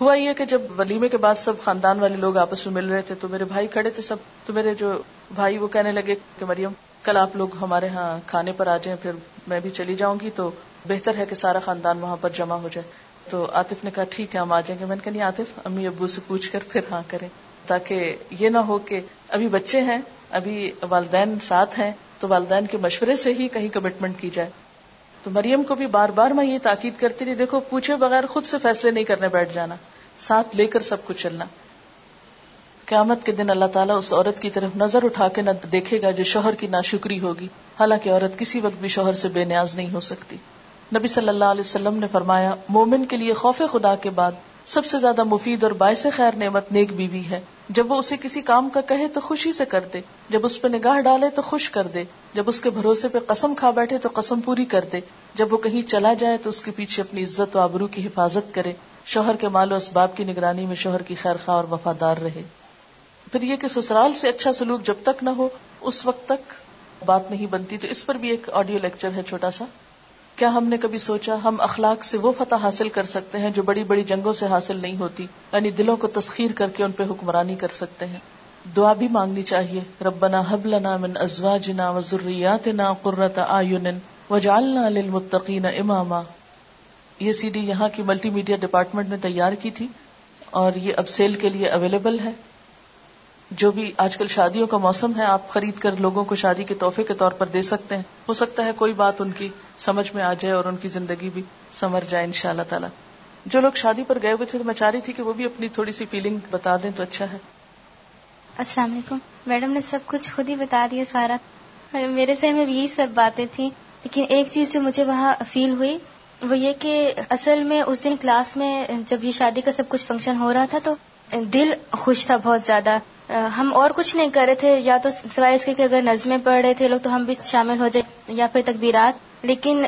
ہوا یہ کہ جب ولیمے کے بعد سب خاندان والے لوگ آپس میں مل رہے تھے تو میرے بھائی کھڑے تھے۔ سب تو میرے جو بھائی وہ کہنے لگے کہ مریم، کل آپ لوگ ہمارے ہاں کھانے پر آ جائیں، پھر میں بھی چلی جاؤں گی تو بہتر ہے کہ سارا خاندان وہاں پر جمع ہو جائے۔ تو آتف نے کہا، ٹھیک ہے، ہم آ جائیں گے۔ میں نے کہا، نہیں آتف امی ابو سے پوچھ کر پھر ہاں کریں۔ تاکہ یہ نہ ہو کہ ابھی بچے ہیں، ابھی والدین ساتھ ہیں، تو والدین کے مشورے سے ہی کہیں کمٹمنٹ کی جائے۔ تو مریم کو بھی بار بار میں یہ تاکید کرتی رہی، دیکھو، پوچھے بغیر خود سے فیصلے نہیں کرنے بیٹھ جانا، ساتھ لے کر سب کچھ چلنا۔ قیامت کے دن اللہ تعالیٰ اس عورت کی طرف نظر اٹھا کے نہ دیکھے گا جو شوہر کی ناشکری ہوگی۔ حالانکہ عورت کسی وقت بھی شوہر سے بے نیاز نہیں ہو سکتی۔ نبی صلی اللہ علیہ وسلم نے فرمایا، مومن کے لیے خوف خدا کے بعد سب سے زیادہ مفید اور باعث خیر نعمت نیک بیوی ہے۔ جب وہ اسے کسی کام کا کہے تو خوشی سے کر دے۔ جب اس پہ نگاہ ڈالے تو خوش کر دے۔ جب اس کے بھروسے پہ قسم کھا بیٹھے تو قسم پوری کر دے۔ جب وہ کہیں چلا جائے تو اس کے پیچھے اپنی عزت و آبرو کی حفاظت کرے۔ شوہر کے مال و اسباب کی نگرانی میں شوہر کی خیر خواہ اور وفادار رہے۔ پھر یہ کہ سسرال سے اچھا سلوک جب تک نہ ہو، اس وقت تک بات نہیں بنتی۔ تو اس پر بھی ایک آڈیو لیکچر ہے چھوٹا سا۔ کیا ہم نے کبھی سوچا ہم اخلاق سے وہ فتح حاصل کر سکتے ہیں جو بڑی بڑی جنگوں سے حاصل نہیں ہوتی یعنی دلوں کو تسخیر کر کے ان پہ حکمرانی کر سکتے ہیں؟ دعا بھی مانگنی چاہیے، ربنا حب لنا من ازواجنا و ذریاتنا قرۃ اعین وجعلنا للمتقین اماما۔ یہ سی ڈی یہاں کی ملٹی میڈیا ڈپارٹمنٹ نے تیار کی تھی اور یہ اب سیل کے لیے اویلیبل ہے۔ جو بھی آج کل شادیوں کا موسم ہے، آپ خرید کر لوگوں کو شادی کے تحفے کے طور پر دے سکتے ہیں۔ ہو سکتا ہے کوئی بات ان کی سمجھ میں آ جائے اور ان کی زندگی بھی سمر جائے ان شاء اللہ تعالیٰ۔ جو لوگ شادی پر گئے ہوئے تھے تو میں چاہ رہی تھی کہ وہ بھی اپنی تھوڑی سی فیلنگ بتا دیں تو اچھا ہے۔ السلام علیکم۔ میڈم نے سب کچھ خود ہی بتا دیا سارا۔ میرے سے میں یہی سب باتیں تھیں، لیکن ایک چیز جو مجھے وہاں فیل ہوئی، وہ یہ کہ اصل میں اس دن کلاس میں جب یہ شادی کا سب کچھ فنکشن ہو رہا تھا تو دل خوش تھا بہت زیادہ۔ ہم اور کچھ نہیں کر رہے تھے، یا تو سوائے اس کے کہ اگر نظمیں پڑھ رہے تھے، لوگ تو ہم بھی شامل ہو جائے، یا پھر تکبیرات۔ لیکن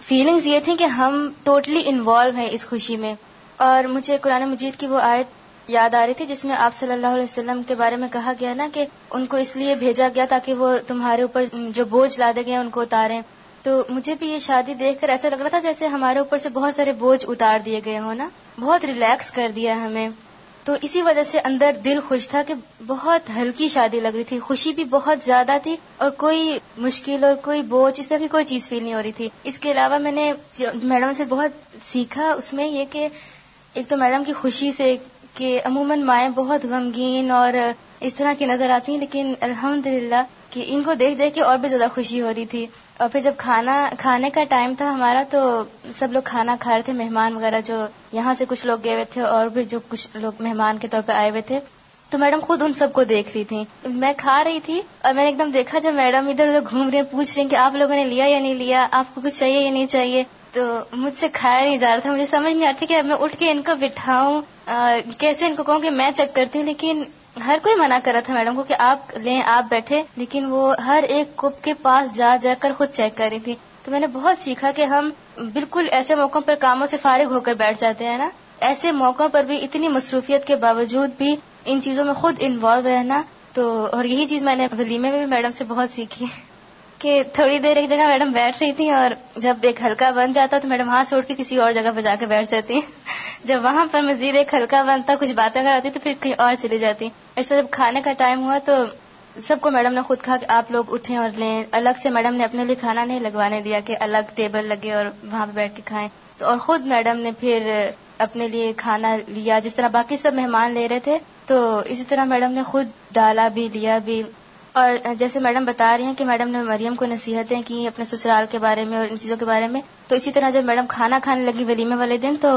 فیلنگز یہ تھیں کہ ہم ٹوٹلی انوالو ہیں اس خوشی میں۔ اور مجھے قرآن مجید کی وہ آیت یاد آ رہی تھی، جس میں آپ صلی اللہ علیہ وسلم کے بارے میں کہا گیا نا کہ ان کو اس لیے بھیجا گیا تاکہ وہ تمہارے اوپر جو بوجھ لادے گئے ان کو اتاریں۔ تو مجھے بھی یہ شادی دیکھ کر ایسا لگ رہا تھا جیسے ہمارے اوپر سے بہت سارے بوجھ اتار دیے گئے ہوں نا۔ بہت ریلیکس کر دیا ہمیں۔ تو اسی وجہ سے اندر دل خوش تھا کہ بہت ہلکی شادی لگ رہی تھی۔ خوشی بھی بہت زیادہ تھی اور کوئی مشکل اور کوئی بوجھ اس طرح کی کوئی چیز فیل نہیں ہو رہی تھی۔ اس کے علاوہ میں نے میڈم سے بہت سیکھا اس میں یہ کہ ایک تو میڈم کی خوشی سے کہ عموماً مائیں بہت غمگین اور اس طرح کی نظر آتی ہیں، لیکن الحمد للہ کہ ان کو دیکھ دیکھ کے اور بھی زیادہ خوشی ہو رہی تھی۔ اور پھر جب کھانا کھانے کا ٹائم تھا ہمارا تو سب لوگ کھانا کھا رہے تھے، مہمان وغیرہ جو یہاں سے کچھ لوگ گئے ہوئے تھے اور بھی جو کچھ لوگ مہمان کے طور پہ آئے ہوئے تھے۔ تو میڈم خود ان سب کو دیکھ رہی تھی میں کھا رہی تھی اور میں نے ایک دم دیکھا جب میڈم ادھر ادھر گھوم رہے ہیں، پوچھ رہے ہیں کہ آپ لوگوں نے لیا یا نہیں لیا، آپ کو کچھ چاہیے یا نہیں چاہیے؟ تو مجھ سے کھایا نہیں جا رہا تھا، مجھے سمجھ نہیں آتی کہ میں اٹھ کے ان کو بٹھاؤں کیسے ان کو کہوں کہ میں چیک کرتی ہوں، لیکن ہر کوئی منع کر رہا تھا میڈم کو کہ آپ لیں، آپ بیٹھے، لیکن وہ ہر ایک کپ کے پاس جا جا کر خود چیک کر رہی تھی۔ تو میں نے بہت سیکھا کہ ہم بالکل ایسے موقعوں پر کاموں سے فارغ ہو کر بیٹھ جاتے ہیں نا۔ ایسے موقعوں پر بھی اتنی مصروفیت کے باوجود بھی ان چیزوں میں خود انوالو رہنا تو، اور یہی چیز میں نے ولیمے میں بھی میڈم سے بہت سیکھی۔ کہ تھوڑی دیر ایک جگہ میڈم بیٹھ رہی تھی اور جب ایک ہلکا بن جاتا تو میڈم ہاتھ چھوڑ کے کسی اور جگہ پہ جا کے بیٹھ جاتی۔ جب وہاں پر مزید ایک ہلکا بنتا، کچھ باتیں کراتی تو پھر کہیں اور چلی جاتی۔ ایسا جب کھانے کا ٹائم ہوا تو سب کو میڈم نے خود کہا کہ آپ لوگ اٹھیں اور لیں۔ الگ سے میڈم نے اپنے لیے کھانا نہیں لگوانے دیا کہ الگ ٹیبل لگے اور وہاں پہ بیٹھ کے کھائیں۔ تو اور خود میڈم نے پھر اپنے لیے کھانا لیا، جس طرح باقی سب مہمان لے رہے تھے، تو اسی طرح میڈم نے خود ڈالا بھی، لیا بھی۔ اور جیسے میڈم بتا رہی ہیں کہ میڈم نے مریم کو نصیحتیں کی اپنے سسرال کے بارے میں اور ان چیزوں کے بارے میں، تو اسی طرح جب میڈم کھانا کھانے لگی ولیمے والے دن، تو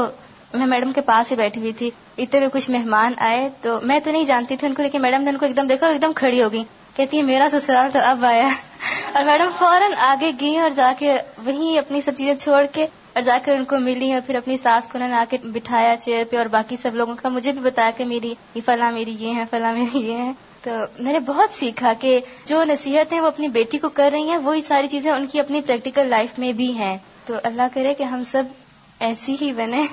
میں میڈم کے پاس ہی بیٹھی ہوئی تھی۔ اتنے کچھ مہمان آئے، تو میں تو نہیں جانتی تھی ان کو، لیکن میڈم نے ان کو ایک دم دیکھا اور ایک دم کھڑی ہو گئی۔ کہتی ہے میرا سسرال تو اب آیا اور میڈم فوراً آگے گئی اور جا کے وہیں اپنی سب چیزیں چھوڑ کے اور جا کر ان کو ملی اور پھر اپنی ساس کو انہوں نے آ کے بٹھایا چیئر پہ اور باقی سب لوگوں کا مجھے بھی بتایا کہ میری یہ فلاں میری، یہ ہے فلاں میری، یہ ہے تو میں نے بہت سیکھا کہ جو نصیحت ہیں وہ اپنی بیٹی کو کر رہی ہیں، وہی ساری چیزیں ان کی اپنی پریکٹیکل لائف میں بھی ہیں۔ تو اللہ کرے کہ ہم سب ایسی ہی بنے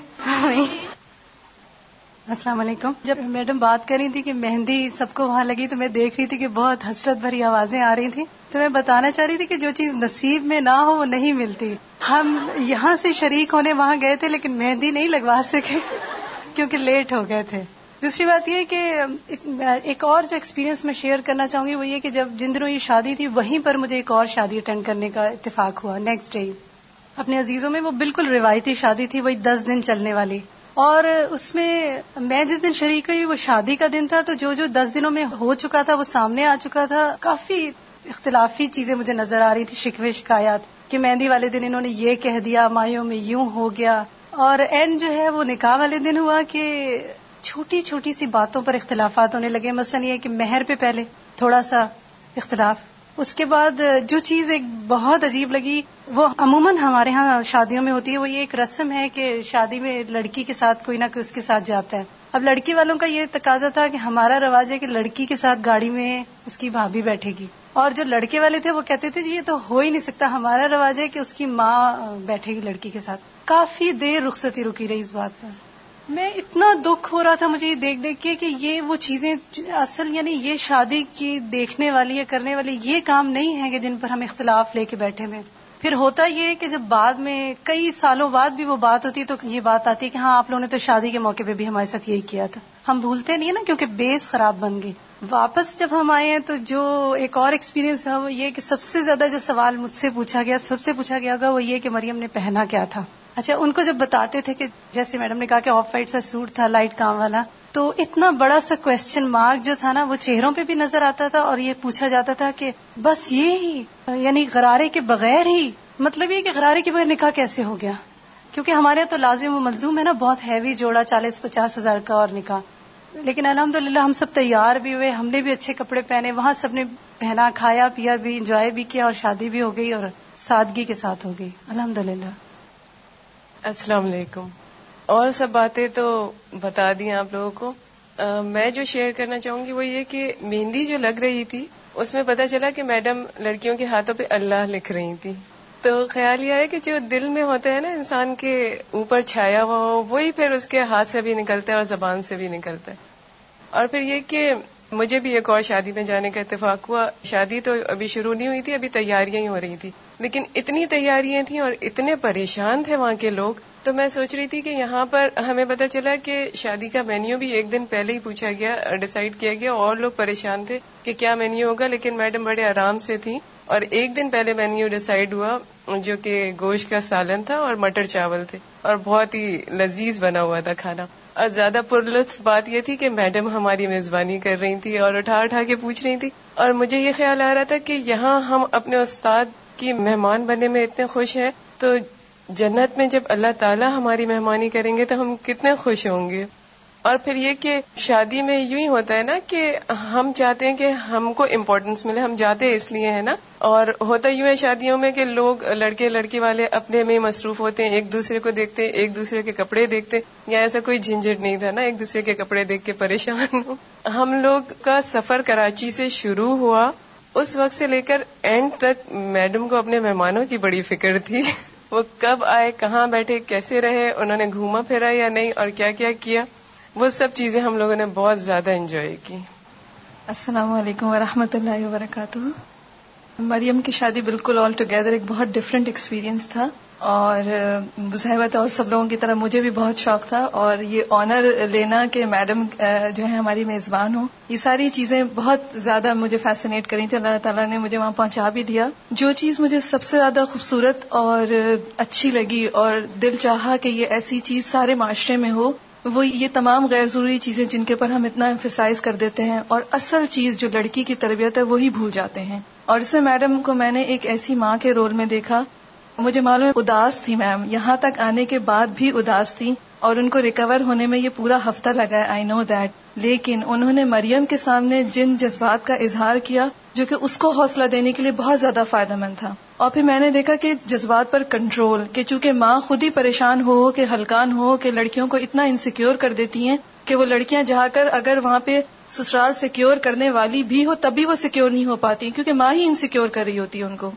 السلام علیکم۔ جب میڈم بات کر رہی تھی کہ مہندی سب کو وہاں لگی تو میں دیکھ رہی تھی کہ بہت حسرت بھری آوازیں آ رہی تھیں۔ تو میں بتانا چاہ رہی تھی کہ جو چیز نصیب میں نہ ہو وہ نہیں ملتی۔ ہم یہاں سے شریک ہونے وہاں گئے تھے لیکن مہندی نہیں لگوا سکے کیونکہ لیٹ ہو گئے تھے۔ دوسری بات یہ کہ ایک اور جو ایکسپیرینس میں شیئر کرنا چاہوں گی وہ یہ کہ جب جن دنوں یہ شادی تھی وہیں پر مجھے ایک اور شادی اٹینڈ کرنے کا اتفاق ہوا نیکسٹ ڈے اپنے عزیزوں میں وہ بالکل روایتی شادی تھی، وہی دس دن چلنے والی. اور اس میں میں جس دن شریک ہوئی وہ شادی کا دن تھا، تو جو جو دس دنوں میں ہو چکا تھا، وہ سامنے آ چکا تھا. کافی اختلافی چیزیں مجھے نظر آ رہی تھی شکوے شکایات کہ مہندی والے دن انہوں نے یہ کہہ دیا، مایوں میں یوں ہو گیا. اور اینڈ جو ہے وہ نکاح والے دن ہوا کہ چھوٹی چھوٹی سی باتوں پر اختلافات ہونے لگے۔ مثلا یہ کہ مہر پہ پہلے تھوڑا سا اختلاف، اس کے بعد جو چیز ایک بہت عجیب لگی، وہ عموماً ہمارے ہاں شادیوں میں ہوتی ہے، وہ یہ ایک رسم ہے کہ شادی میں لڑکی کے ساتھ کوئی نہ کوئی اس کے ساتھ جاتا ہے۔ اب لڑکی والوں کا یہ تقاضا تھا کہ ہمارا رواج ہے کہ لڑکی کے ساتھ گاڑی میں اس کی بھابھی بیٹھے گی۔ اور جو لڑکے والے تھے وہ کہتے تھے جی یہ تو ہو ہی نہیں سکتا، ہمارا رواج ہے کہ اس کی ماں بیٹھے گی لڑکی کے ساتھ۔ کافی دیر رخصتی رکی رہی اس بات پر۔ میں اتنا دکھ ہو رہا تھا، مجھے یہ دیکھ دیکھ کے کہ یہ وہ چیزیں اصل یعنی یہ شادی کی دیکھنے والی یا کرنے والی یہ کام نہیں ہے کہ جن پر ہم اختلاف لے کے بیٹھے ہوئے۔ پھر ہوتا یہ کہ جب بعد میں کئی سالوں بعد بھی وہ بات ہوتی تو یہ بات آتی ہے کہ ہاں آپ لوگوں نے تو شادی کے موقع پہ بھی ہمارے ساتھ یہی کیا تھا۔ ہم بھولتے نہیں نا کیونکہ بیس خراب بن گئی۔ واپس جب ہم آئے ہیں تو جو ایک اور ایکسپیرینس ہے وہ یہ کہ سب سے زیادہ جو سوال مجھ سے پوچھا گیا، سب سے پوچھا گیا ہوگا وہ یہ کہ مریم نے پہنا کیا تھا۔ اچھا ان کو جب بتاتے تھے کہ جیسے میڈم نے کہا کہ آف وائٹ سا سوٹ تھا، لائٹ کام والا، تو اتنا بڑا سا کوشچن مارک جو تھا نا، وہ چہروں پہ بھی نظر آتا تھا اور یہ پوچھا جاتا تھا کہ بس یہ ہی یعنی غرارے کے بغیر ہی مطلب یہ کہ غرارے کے بغیر نکاح کیسے ہو گیا؟ کیونکہ ہمارے یہاں تو لازم و ملزوم ہے نا، بہت ہیوی جوڑا، چالیس، پچاس ہزار کا اور نکاح۔ لیکن الحمد ہم سب تیار بھی ہوئے، ہم نے بھی اچھے کپڑے پہنے، وہاں سب نے پہنا، کھایا، پیا بھی انجوائے بھی کیا اور شادی بھی ہو گئی اور سادگی کے ساتھ ہو گئی۔ الحمد للہ السلام علیکم۔ اور سب باتیں تو بتا دی آپ لوگوں کو۔ میں جو شیئر کرنا چاہوں گی وہ یہ کہ مہندی جو لگ رہی تھی، اس میں پتا چلا کہ میڈم لڑکیوں کے ہاتھوں پہ اللہ لکھ رہی تھی۔ تو خیال یہ ہے کہ جو دل میں ہوتا ہے نا انسان کے اوپر چھایا ہوا ہو، وہی پھر اس کے ہاتھ سے بھی نکلتا ہے اور زبان سے بھی نکلتا ہے۔ اور پھر یہ کہ مجھے بھی ایک اور شادی میں جانے کا اتفاق ہوا۔ شادی تو ابھی شروع نہیں ہوئی تھی، ابھی تیاریاں ہی ہو رہی تھی لیکن اتنی تیاریاں تھیں اور اتنے پریشان تھے وہاں کے لوگ، تو میں سوچ رہی تھی کہ یہاں پر ہمیں پتا چلا کہ شادی کا مینیو بھی ایک دن پہلے ہی پوچھا گیا ڈسائڈ کیا گیا۔ اور لوگ پریشان تھے کہ کیا مینیو ہوگا، لیکن میڈم بڑے آرام سے تھی اور ایک دن پہلے مینیو ڈسائڈ ہوا جو کہ گوشت کا سالن تھا اور مٹر چاول تھے۔ اور بہت ہی لذیذ بنا ہوا تھا کھانا۔ اور زیادہ پرلطف بات یہ تھی کہ میڈم ہماری میزبانی کر رہی تھی اور اٹھا اٹھا کے پوچھ رہی تھی۔ اور مجھے یہ خیال آ رہا تھا کہ یہاں ہم اپنے استاد کی مہمان بننے میں اتنے خوش ہیں۔ تو جنت میں جب اللہ تعالیٰ ہماری مہمانی کریں گے تو ہم کتنے خوش ہوں گے۔ اور پھر یہ کہ شادی میں یوں ہی ہوتا ہے نا کہ ہم چاہتے ہیں کہ ہم کو امپورٹینس ملے، ہم جاتے اس لیے، ہے نا؟ اور ہوتا یوں ہے شادیوں میں کہ لوگ لڑکے لڑکی والے اپنے میں مصروف ہوتے ہیں، ایک دوسرے کو دیکھتے ہیں ایک دوسرے کے کپڑے دیکھتے، یا ایسا کوئی جھنجٹ نہیں تھا نا، ایک دوسرے کے کپڑے دیکھ کے پریشان ہو۔ ہم لوگ کا سفر کراچی سے شروع ہوا، اس وقت سے لے کر اینڈ تک میڈم کو اپنے مہمانوں کی بڑی فکر تھی۔ وہ کب آئے، کہاں بیٹھے، کیسے رہے، انہوں نے گھوما پھرا یا نہیں، اور کیا کیا کیا؟ وہ سب چیزیں ہم لوگوں نے بہت زیادہ انجوائے کی۔ السلام علیکم ورحمۃ اللہ وبرکاتہ۔ مریم کی شادی بالکل آل ٹوگیدر ایک بہت ڈفرینٹ ایکسپیرینس تھا اور زہبت اور سب لوگوں کی طرح مجھے بھی بہت شوق تھا اور یہ آنر لینا کہ میڈم جو ہے ہماری میزبان ہو یہ ساری چیزیں بہت زیادہ مجھے فیسنیٹ کری تھی اللہ تعالیٰ نے مجھے وہاں پہنچا بھی دیا۔ جو چیز مجھے سب سے زیادہ خوبصورت اور اچھی لگی اور دل چاہا کہ یہ ایسی چیز سارے معاشرے میں ہو وہ یہ تمام غیر ضروری چیزیں جن کے پر ہم اتنا امفسائز کر دیتے ہیں اور اصل چیز جو لڑکی کی تربیت ہے وہی بھول جاتے ہیں۔ اور اس میں میڈم کو میں نے ایک ایسی ماں کے رول میں دیکھا۔ مجھے معلوم ہے اداس تھی میم یہاں تک آنے کے بعد بھی اداس تھی اور ان کو ریکور ہونے میں یہ پورا ہفتہ لگا ہے آئی نو دیٹ لیکن انہوں نے مریم کے سامنے جن جذبات کا اظہار کیا، جو کہ اس کو حوصلہ دینے کے لیے بہت زیادہ فائدہ مند تھا۔ اور پھر میں نے دیکھا کہ جذبات پر کنٹرول کہ چونکہ ماں خود ہی پریشان ہو، کہ ہلکان ہو، کہ لڑکیوں کو اتنا انسیکیور کر دیتی ہیں کہ وہ لڑکیاں جا کر اگر وہاں پہ سسرال سیکیور کرنے والی بھی ہو تب بھی وہ سیکیور نہیں ہو پاتی، کیونکہ ماں ہی انسیکیور کر رہی ہوتی ہے ان کو۔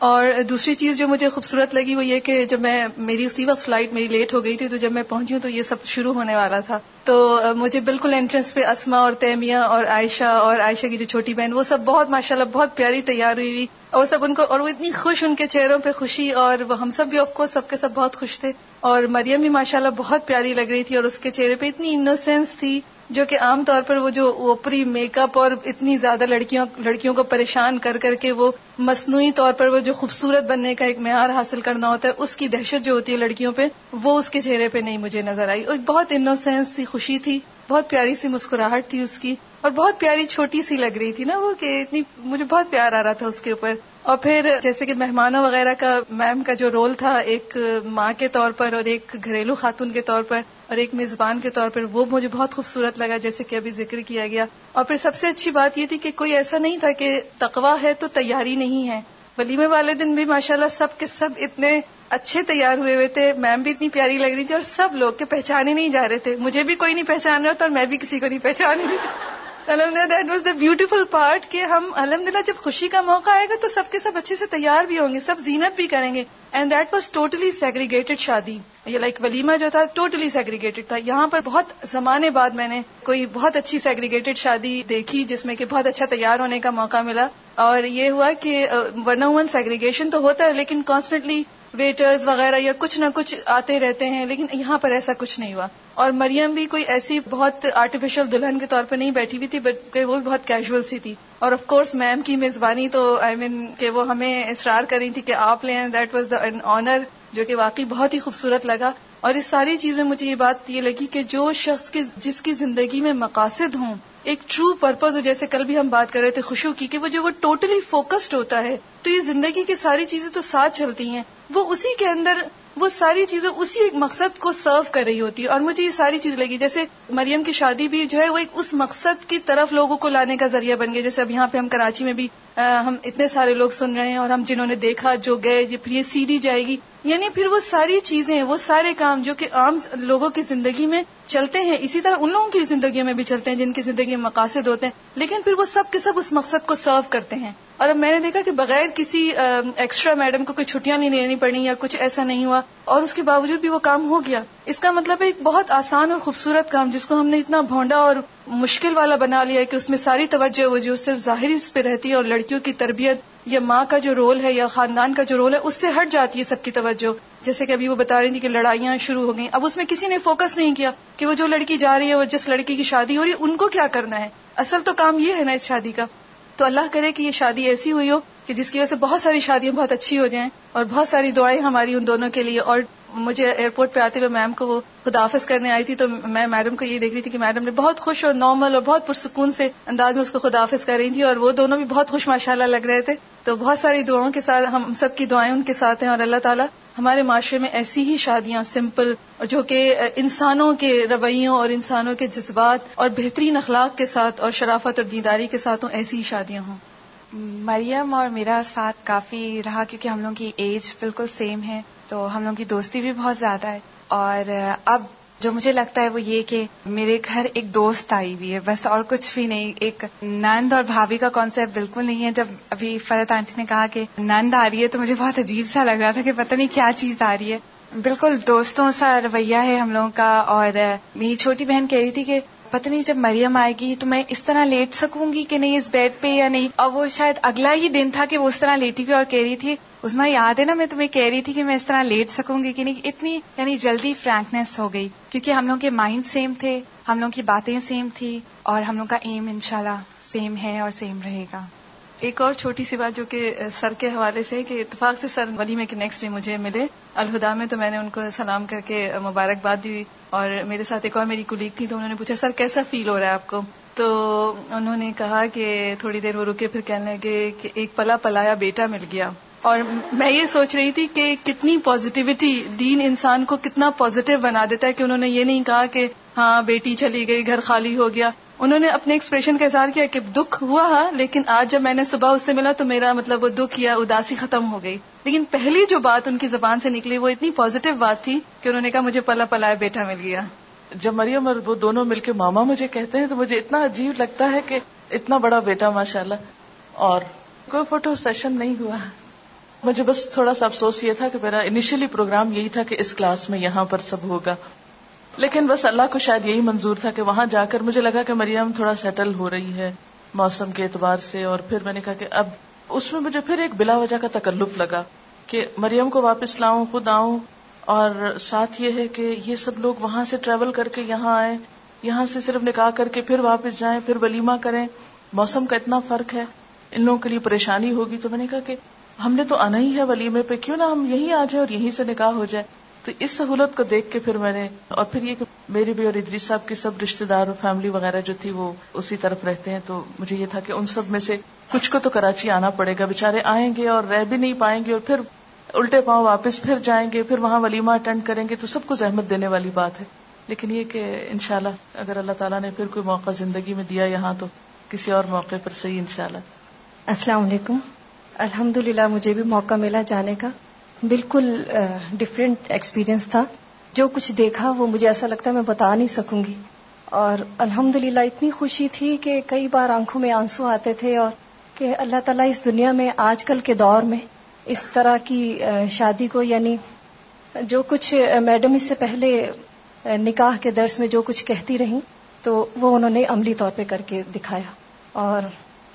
اور دوسری چیز جو مجھے خوبصورت لگی وہ یہ کہ جب میں میری اسی وقت فلائٹ میری لیٹ ہو گئی تھی تو جب میں پہنچی ہوں تو یہ سب شروع ہونے والا تھا۔ تو مجھے بالکل انٹرنس پہ اسما اور تیمیا اور عائشہ اور عائشہ کی جو چھوٹی بہن، وہ سب بہت ماشاء اللہ بہت پیاری تیار ہوئی ہوئی۔ اور سب ان کو، اور وہ اتنی خوش ان کے چہروں پہ خوشی، اور وہ ہم سب بھی آف کورس سب کے سب بہت خوش تھے۔ اور مریم بھی ماشاء اللہ بہت پیاری لگ رہی تھی اور اس کے چہرے پہ اتنی انوسینس تھی۔ جو کہ عام طور پر وہ جو اوپری میک اپ اور اتنی زیادہ لڑکیوں لڑکیوں کو پریشان کر کر کے وہ مصنوعی طور پر وہ جو خوبصورت بننے کا ایک معیار حاصل کرنا ہوتا ہے، اس کی دہشت جو ہوتی ہے لڑکیوں پہ، وہ اس کے چہرے پہ نہیں مجھے نظر آئی۔ اور بہت انوسینس سی خوشی تھی۔ بہت پیاری سی مسکراہٹ تھی اس کی اور بہت پیاری چھوٹی سی لگ رہی تھی نا وہ کہ اتنی مجھے بہت پیار آ رہا تھا اس کے اوپر اور پھر جیسے کہ مہمانوں وغیرہ کا میم کا جو رول تھا ایک ماں کے طور پر اور ایک گھریلو خاتون کے طور پر اور ایک میزبان کے طور پر وہ مجھے بہت خوبصورت لگا جیسے کہ ابھی ذکر کیا گیا اور پھر سب سے اچھی بات یہ تھی کہ کوئی ایسا نہیں تھا کہ تقوا ہے تو تیاری نہیں ہے ولیمے والے دن بھی ماشاءاللہ سب کے سب اتنے اچھے تیار ہوئے ہوئے تھے، میم بھی اتنی پیاری لگ رہی تھی اور سب لوگ کے پہچانے نہیں جا رہے تھے۔ مجھے بھی کوئی نہیں پہچان رہا تھا اور میں بھی کسی کو نہیں پہچان رہی تھی۔ الحمد للہ that was the beautiful part کہ ہم الحمد للہ جب خوشی کا موقع آئے گا تو سب کے سب اچھے سے تیار بھی ہوں گے، سب زینت بھی کریں گے۔ And that was totally segregated شادی۔ یہ لائک ولیمہ جو تھا ٹوٹلی سیگریگیٹڈ تھا۔ یہاں پر بہت زمانے بعد میں نے کوئی بہت اچھی سیگریگیٹڈ شادی دیکھی جس میں کہ بہت اچھا تیار ہونے کا موقع ملا۔ اور یہ ہوا کہ ون ون سیگریگیشن تو ہوتا ہے، لیکن کانسٹنٹلی ویٹرز وغیرہ یا کچھ نہ کچھ آتے رہتے ہیں، لیکن یہاں پر ایسا کچھ نہیں ہوا۔ اور مریم بھی کوئی ایسی بہت آرٹیفیشل دلہن کے طور پر نہیں بیٹھی ہوئی تھی، بلکہ وہ بھی بہت کیجول سی تھی۔ اور آف کورس میم کی میزبانی تو آئی مین کہ وہ ہمیں اصرار کر رہی تھی کہ آپ لیں دیٹ واز دا آنر جو کہ واقعی بہت ہی خوبصورت لگا۔ اور اس ساری چیز میں مجھے یہ بات یہ لگی کہ جو شخص کی جس کی زندگی میں مقاصد ہوں، ایک ٹرو پرپز ہو، جیسے کل بھی ہم بات کر رہے تھے خوشو کی، کہ وہ جو وہ ٹوٹلی فوکسڈ ہوتا ہے، تو یہ زندگی کی ساری چیزیں تو ساتھ چلتی ہیں۔ وہ اسی کے اندر وہ ساری چیزیں اسی ایک مقصد کو سرو کر رہی ہوتی ہے۔ اور مجھے یہ ساری چیز لگی، جیسے مریم کی شادی بھی جو ہے، وہ ایک اس مقصد کی طرف لوگوں کو لانے کا ذریعہ بن گیا۔ جیسے اب یہاں پہ ہم کراچی میں بھی ہم اتنے سارے لوگ سن رہے ہیں اور ہم جنہوں نے دیکھا جو گئے پھر یہ سی ڈی جائے گی۔ یعنی پھر وہ ساری چیزیں، وہ سارے کام جو کہ عام لوگوں کی زندگی میں چلتے ہیں، اسی طرح ان لوگوں کی زندگی میں بھی چلتے ہیں جن کی زندگی میں مقاصد ہوتے ہیں۔ لیکن پھر وہ سب کے سب اس مقصد کو سرو کرتے ہیں۔ اور اب میں نے دیکھا کہ بغیر کسی ایکسٹرا میڈم کو کوئی چھٹیاں نہیں لینی پڑی یا کچھ ایسا نہیں ہوا، اور اس کے باوجود بھی وہ کام ہو گیا۔ اس کا مطلب ہے ایک بہت آسان اور خوبصورت کام، جس کو ہم نے اتنا بھونڈا اور مشکل والا بنا لیا ہے کہ اس میں ساری توجہ وہ جو صرف ظاہری اس پہ رہتی ہے اور لڑکیوں کی تربیت یا ماں کا جو رول ہے یا خاندان کا جو رول ہے، اس سے ہٹ جاتی ہے سب کی توجہ۔ جیسے کہ ابھی وہ بتا رہی تھی کہ لڑائیاں شروع ہو گئیں۔ اب اس میں کسی نے فوکس نہیں کیا کہ وہ جو لڑکی جا رہی ہے، وہ جس لڑکی کی شادی ہو رہی ہے، ان کو کیا کرنا ہے؟ اصل تو کام یہ ہے نا اس شادی کا۔ تو اللہ کرے کہ یہ شادی ایسی ہوئی ہو کہ جس کی وجہ سے بہت ساری شادیاں بہت اچھی ہو جائیں اور بہت ساری دعائیں ہماری ان دونوں کے لیے اور مجھے ایئرپورٹ پہ آتے ہوئے میم کو وہ خدافظ کرنے آئی تھی تو میں میڈم کو یہ دیکھ رہی تھی کہ میڈم نے بہت خوش اور نارمل اور بہت پرسکون سے انداز میں اس کو خدافظ کر رہی تھی اور وہ دونوں بھی بہت خوش ماشاء اللہ لگ رہے تھے تو بہت ساری دعاؤں کے ساتھ ہم سب کی دعائیں ان کے ساتھ ہیں اور اللہ تعالیٰ ہمارے معاشرے میں ایسی ہی شادیاں سمپل جو کہ انسانوں کے رویوں اور انسانوں کے جذبات اور بہترین اخلاق کے ساتھ اور شرافت اور دیداری کے ساتھ ہوں، ایسی ہی شادیاں ہوں۔ مریم اور میرا ساتھ کافی رہا کیونکہ ہم لوگوں کی ایج بالکل سیم ہے، تو ہم لوگوں کی دوستی بھی بہت زیادہ ہے۔ اور اب جو مجھے لگتا ہے وہ یہ کہ میرے گھر ایک دوست آئی ہوئی ہے، بس اور کچھ بھی نہیں، ایک نند اور بھابھی کا کانسیپٹ بالکل نہیں ہے۔ جب ابھی فرت آنٹی نے کہا کہ نند آ رہی ہے تو مجھے بہت عجیب سا لگ رہا تھا کہ پتہ نہیں کیا چیز آ رہی ہے۔ بالکل دوستوں سا رویہ ہے ہم لوگوں کا۔ اور میری چھوٹی بہن کہہ رہی تھی کہ پتہ نہیں جب مریم آئے گی تو میں اس طرح لیٹ سکوں گی کہ نہیں اس بیڈ پہ یا نہیں۔ اور وہ شاید اگلا ہی دن تھا کہ وہ اس طرح لیٹی ہوئی اور کہہ رہی تھی اس میں یاد ہے نا میں تمہیں کہہ رہی تھی کہ میں اس طرح لیٹ سکوں گی کہ نہیں، اتنی یعنی جلدی فرینکنیس ہو گئی، کیونکہ ہم لوگ کے مائنڈ سیم تھے، ہم لوگ کی باتیں سیم تھی اور ہم لوگ کا ایم انشاءاللہ سیم ہے اور سیم رہے گا۔ ایک اور چھوٹی سی بات جو کہ سر کے حوالے سے کہ اتفاق سے سر ولی میں نیکسٹ ڈے مجھے ملے۔ الہدا میں تو میں نے ان کو سلام کر کے مبارکباد دی اور میرے ساتھ ایک اور میری کلیگ تھی تو انہوں نے پوچھا، سر کیسا فیل ہو رہا ہے آپ کو؟ تو انہوں نے کہا کہ تھوڑی دیر وہ رکے پھر کہنے لگے کہ ایک پلا پلایا بیٹا مل گیا۔ اور میں یہ سوچ رہی تھی کہ کتنی پازیٹیوٹی دین انسان کو کتنا پازیٹیو بنا دیتا ہے کہ انہوں نے یہ نہیں کہا کہ ہاں بیٹی چلی گئی، گھر خالی ہو گیا۔ انہوں نے اپنے ایکسپریشن کا اظہار کیا کہ دکھ ہوا لیکن آج جب میں نے صبح اس سے ملا تو میرا مطلب وہ دکھ یا اداسی ختم ہو گئی۔ لیکن پہلی جو بات ان کی زبان سے نکلی وہ اتنی پازیٹیو بات تھی کہ انہوں نے کہا مجھے پلا پلایا بیٹا مل گیا۔ جب مریم اور وہ دونوں مل کے ماما مجھے کہتے ہیں تو مجھے اتنا عجیب لگتا ہے کہ اتنا بڑا بیٹا ماشاء اللہ اور کوئی فوٹو سیشن نہیں ہوا۔ مجھے بس تھوڑا سا افسوس یہ تھا کہ میرا انیشلی پروگرام یہی تھا کہ اس کلاس میں یہاں پر سب ہوگا۔ لیکن بس اللہ کو شاید یہی منظور تھا کہ وہاں جا کر مجھے لگا کہ مریم تھوڑا سیٹل ہو رہی ہے موسم کے اعتبار سے اور پھر میں نے کہا کہ اب اس میں مجھے پھر ایک بلا وجہ کا تکلف لگا کہ مریم کو واپس لاؤں، خود آؤں۔ اور ساتھ یہ ہے کہ یہ سب لوگ وہاں سے ٹریول کر کے یہاں آئے یہاں سے صرف نکاح کر کے پھر واپس جائیں، پھر ولیمہ کریں۔ موسم کا اتنا فرق ہے، ان لوگوں کے لیے پریشانی ہوگی۔ تو میں نے کہا کہ ہم نے تو آنا ہی ہے ولیمے پہ، کیوں نہ ہم یہیں آ جائیں اور یہیں سے نکاح ہو جائے تو اس سہولت کو دیکھ کے پھر میں نے، اور پھر یہ کہ میری بھی اور ادری صاحب کی سب رشتے دار اور فیملی وغیرہ جو تھی وہ اسی طرف رہتے ہیں، تو مجھے یہ تھا کہ ان سب میں سے کچھ کو تو کراچی آنا پڑے گا۔ بےچارے آئیں گے اور رہ بھی نہیں پائیں گے اور پھر الٹے پاؤں واپس پھر جائیں گے، پھر وہاں ولیمہ اٹینڈ کریں گے، تو سب کو زحمت دینے والی بات ہے۔ لیکن یہ کہ انشاءاللہ اگر اللہ تعالیٰ نے پھر کوئی موقع زندگی میں دیا یہاں تو کسی اور موقع پر صحیح انشاءاللہ۔ السلام علیکم۔ الحمد للہ مجھے بھی موقع ملا جانے کا۔ بالکل ڈفرینٹ ایکسپیرئنس تھا۔ جو کچھ دیکھا وہ مجھے ایسا لگتا ہے میں بتا نہیں سکوں گی۔ اور الحمد للہ اتنی خوشی تھی کہ کئی بار آنکھوں میں آنسو آتے تھے اور کہ اللہ تعالیٰ اس دنیا میں، آج کل کے دور میں، اس طرح کی شادی کو یعنی جو کچھ میڈم اس سے پہلے نکاح کے درس میں جو کچھ کہتی رہی تو وہ انہوں نے عملی طور پہ کر کے دکھایا۔ اور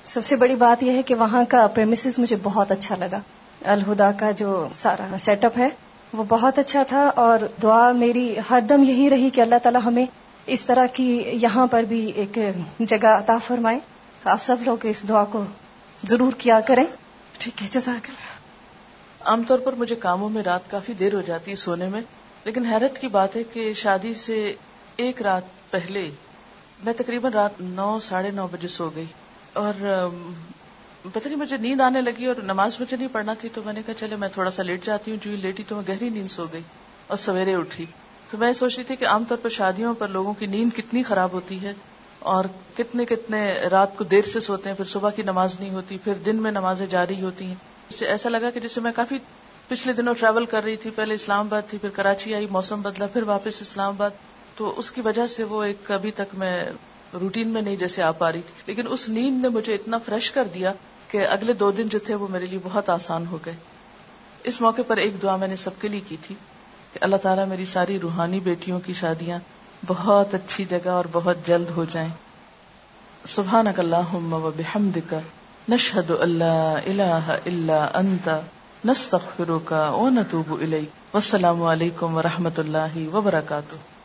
سب سے بڑی بات یہ ہے کہ وہاں کا پریمسز مجھے بہت اچھا لگا۔ الہدا کا جو سارا سیٹ اپ ہے، وہ بہت اچھا تھا اور دعا میری ہر دم یہی رہی کہ اللہ تعالیٰ ہمیں اس طرح کی یہاں پر بھی ایک جگہ عطا فرمائے۔ آپ سب لوگ اس دعا کو ضرور کیا کریں۔ ٹھیک ہے، جزاک اللہ۔ عام طور پر مجھے کاموں میں رات کافی دیر ہو جاتی ہے سونے میں، لیکن حیرت کی بات ہے کہ شادی سے ایک رات پہلے میں تقریباً رات نو، ساڑھے نو بجے سو گئی۔ اور پتہ نہیں مجھے نیند آنے لگی اور نماز مجھے نہیں پڑھنا تھی تو میں نے کہا چلے میں تھوڑا سا لیٹ جاتی ہوں، جو لیٹی تو میں گہری نیند سو گئی اور سویرے اٹھی۔ تو میں سوچ رہی تھی کہ عام طور پر شادیوں پر لوگوں کی نیند کتنی خراب ہوتی ہے اور کتنے کتنے رات کو دیر سے سوتے ہیں، پھر صبح کی نماز نہیں ہوتی، پھر دن میں نمازیں جاری ہوتی ہیں۔ اس سے ایسا لگا کہ جسے میں کافی پچھلے دنوں ٹریول کر رہی تھی، پہلے اسلام آباد تھی، پھر کراچی آئی، موسم بدلا، پھر واپس اسلام آباد۔ تو اس کی وجہ سے وہ ایک ابھی تک میں روٹین میں نہیں جیسے آ پا رہی تھی۔ لیکن اس نیند نے مجھے اتنا فریش کر دیا کہ اگلے دو دن جو تھے وہ میرے لیے بہت آسان ہو گئے۔ اس موقع پر ایک دعا میں نے سب کے لیے کی تھی کہ اللہ تعالیٰ میری ساری روحانی بیٹیوں کی شادیاں بہت اچھی جگہ اور بہت جلد ہو جائیں۔ سبحان اللہم و بحمدک، نشہد اللہ الہ الا انت، نستغفرک و نتوب الیک۔ والسلام علیکم و رحمت اللہ وبرکاتہ۔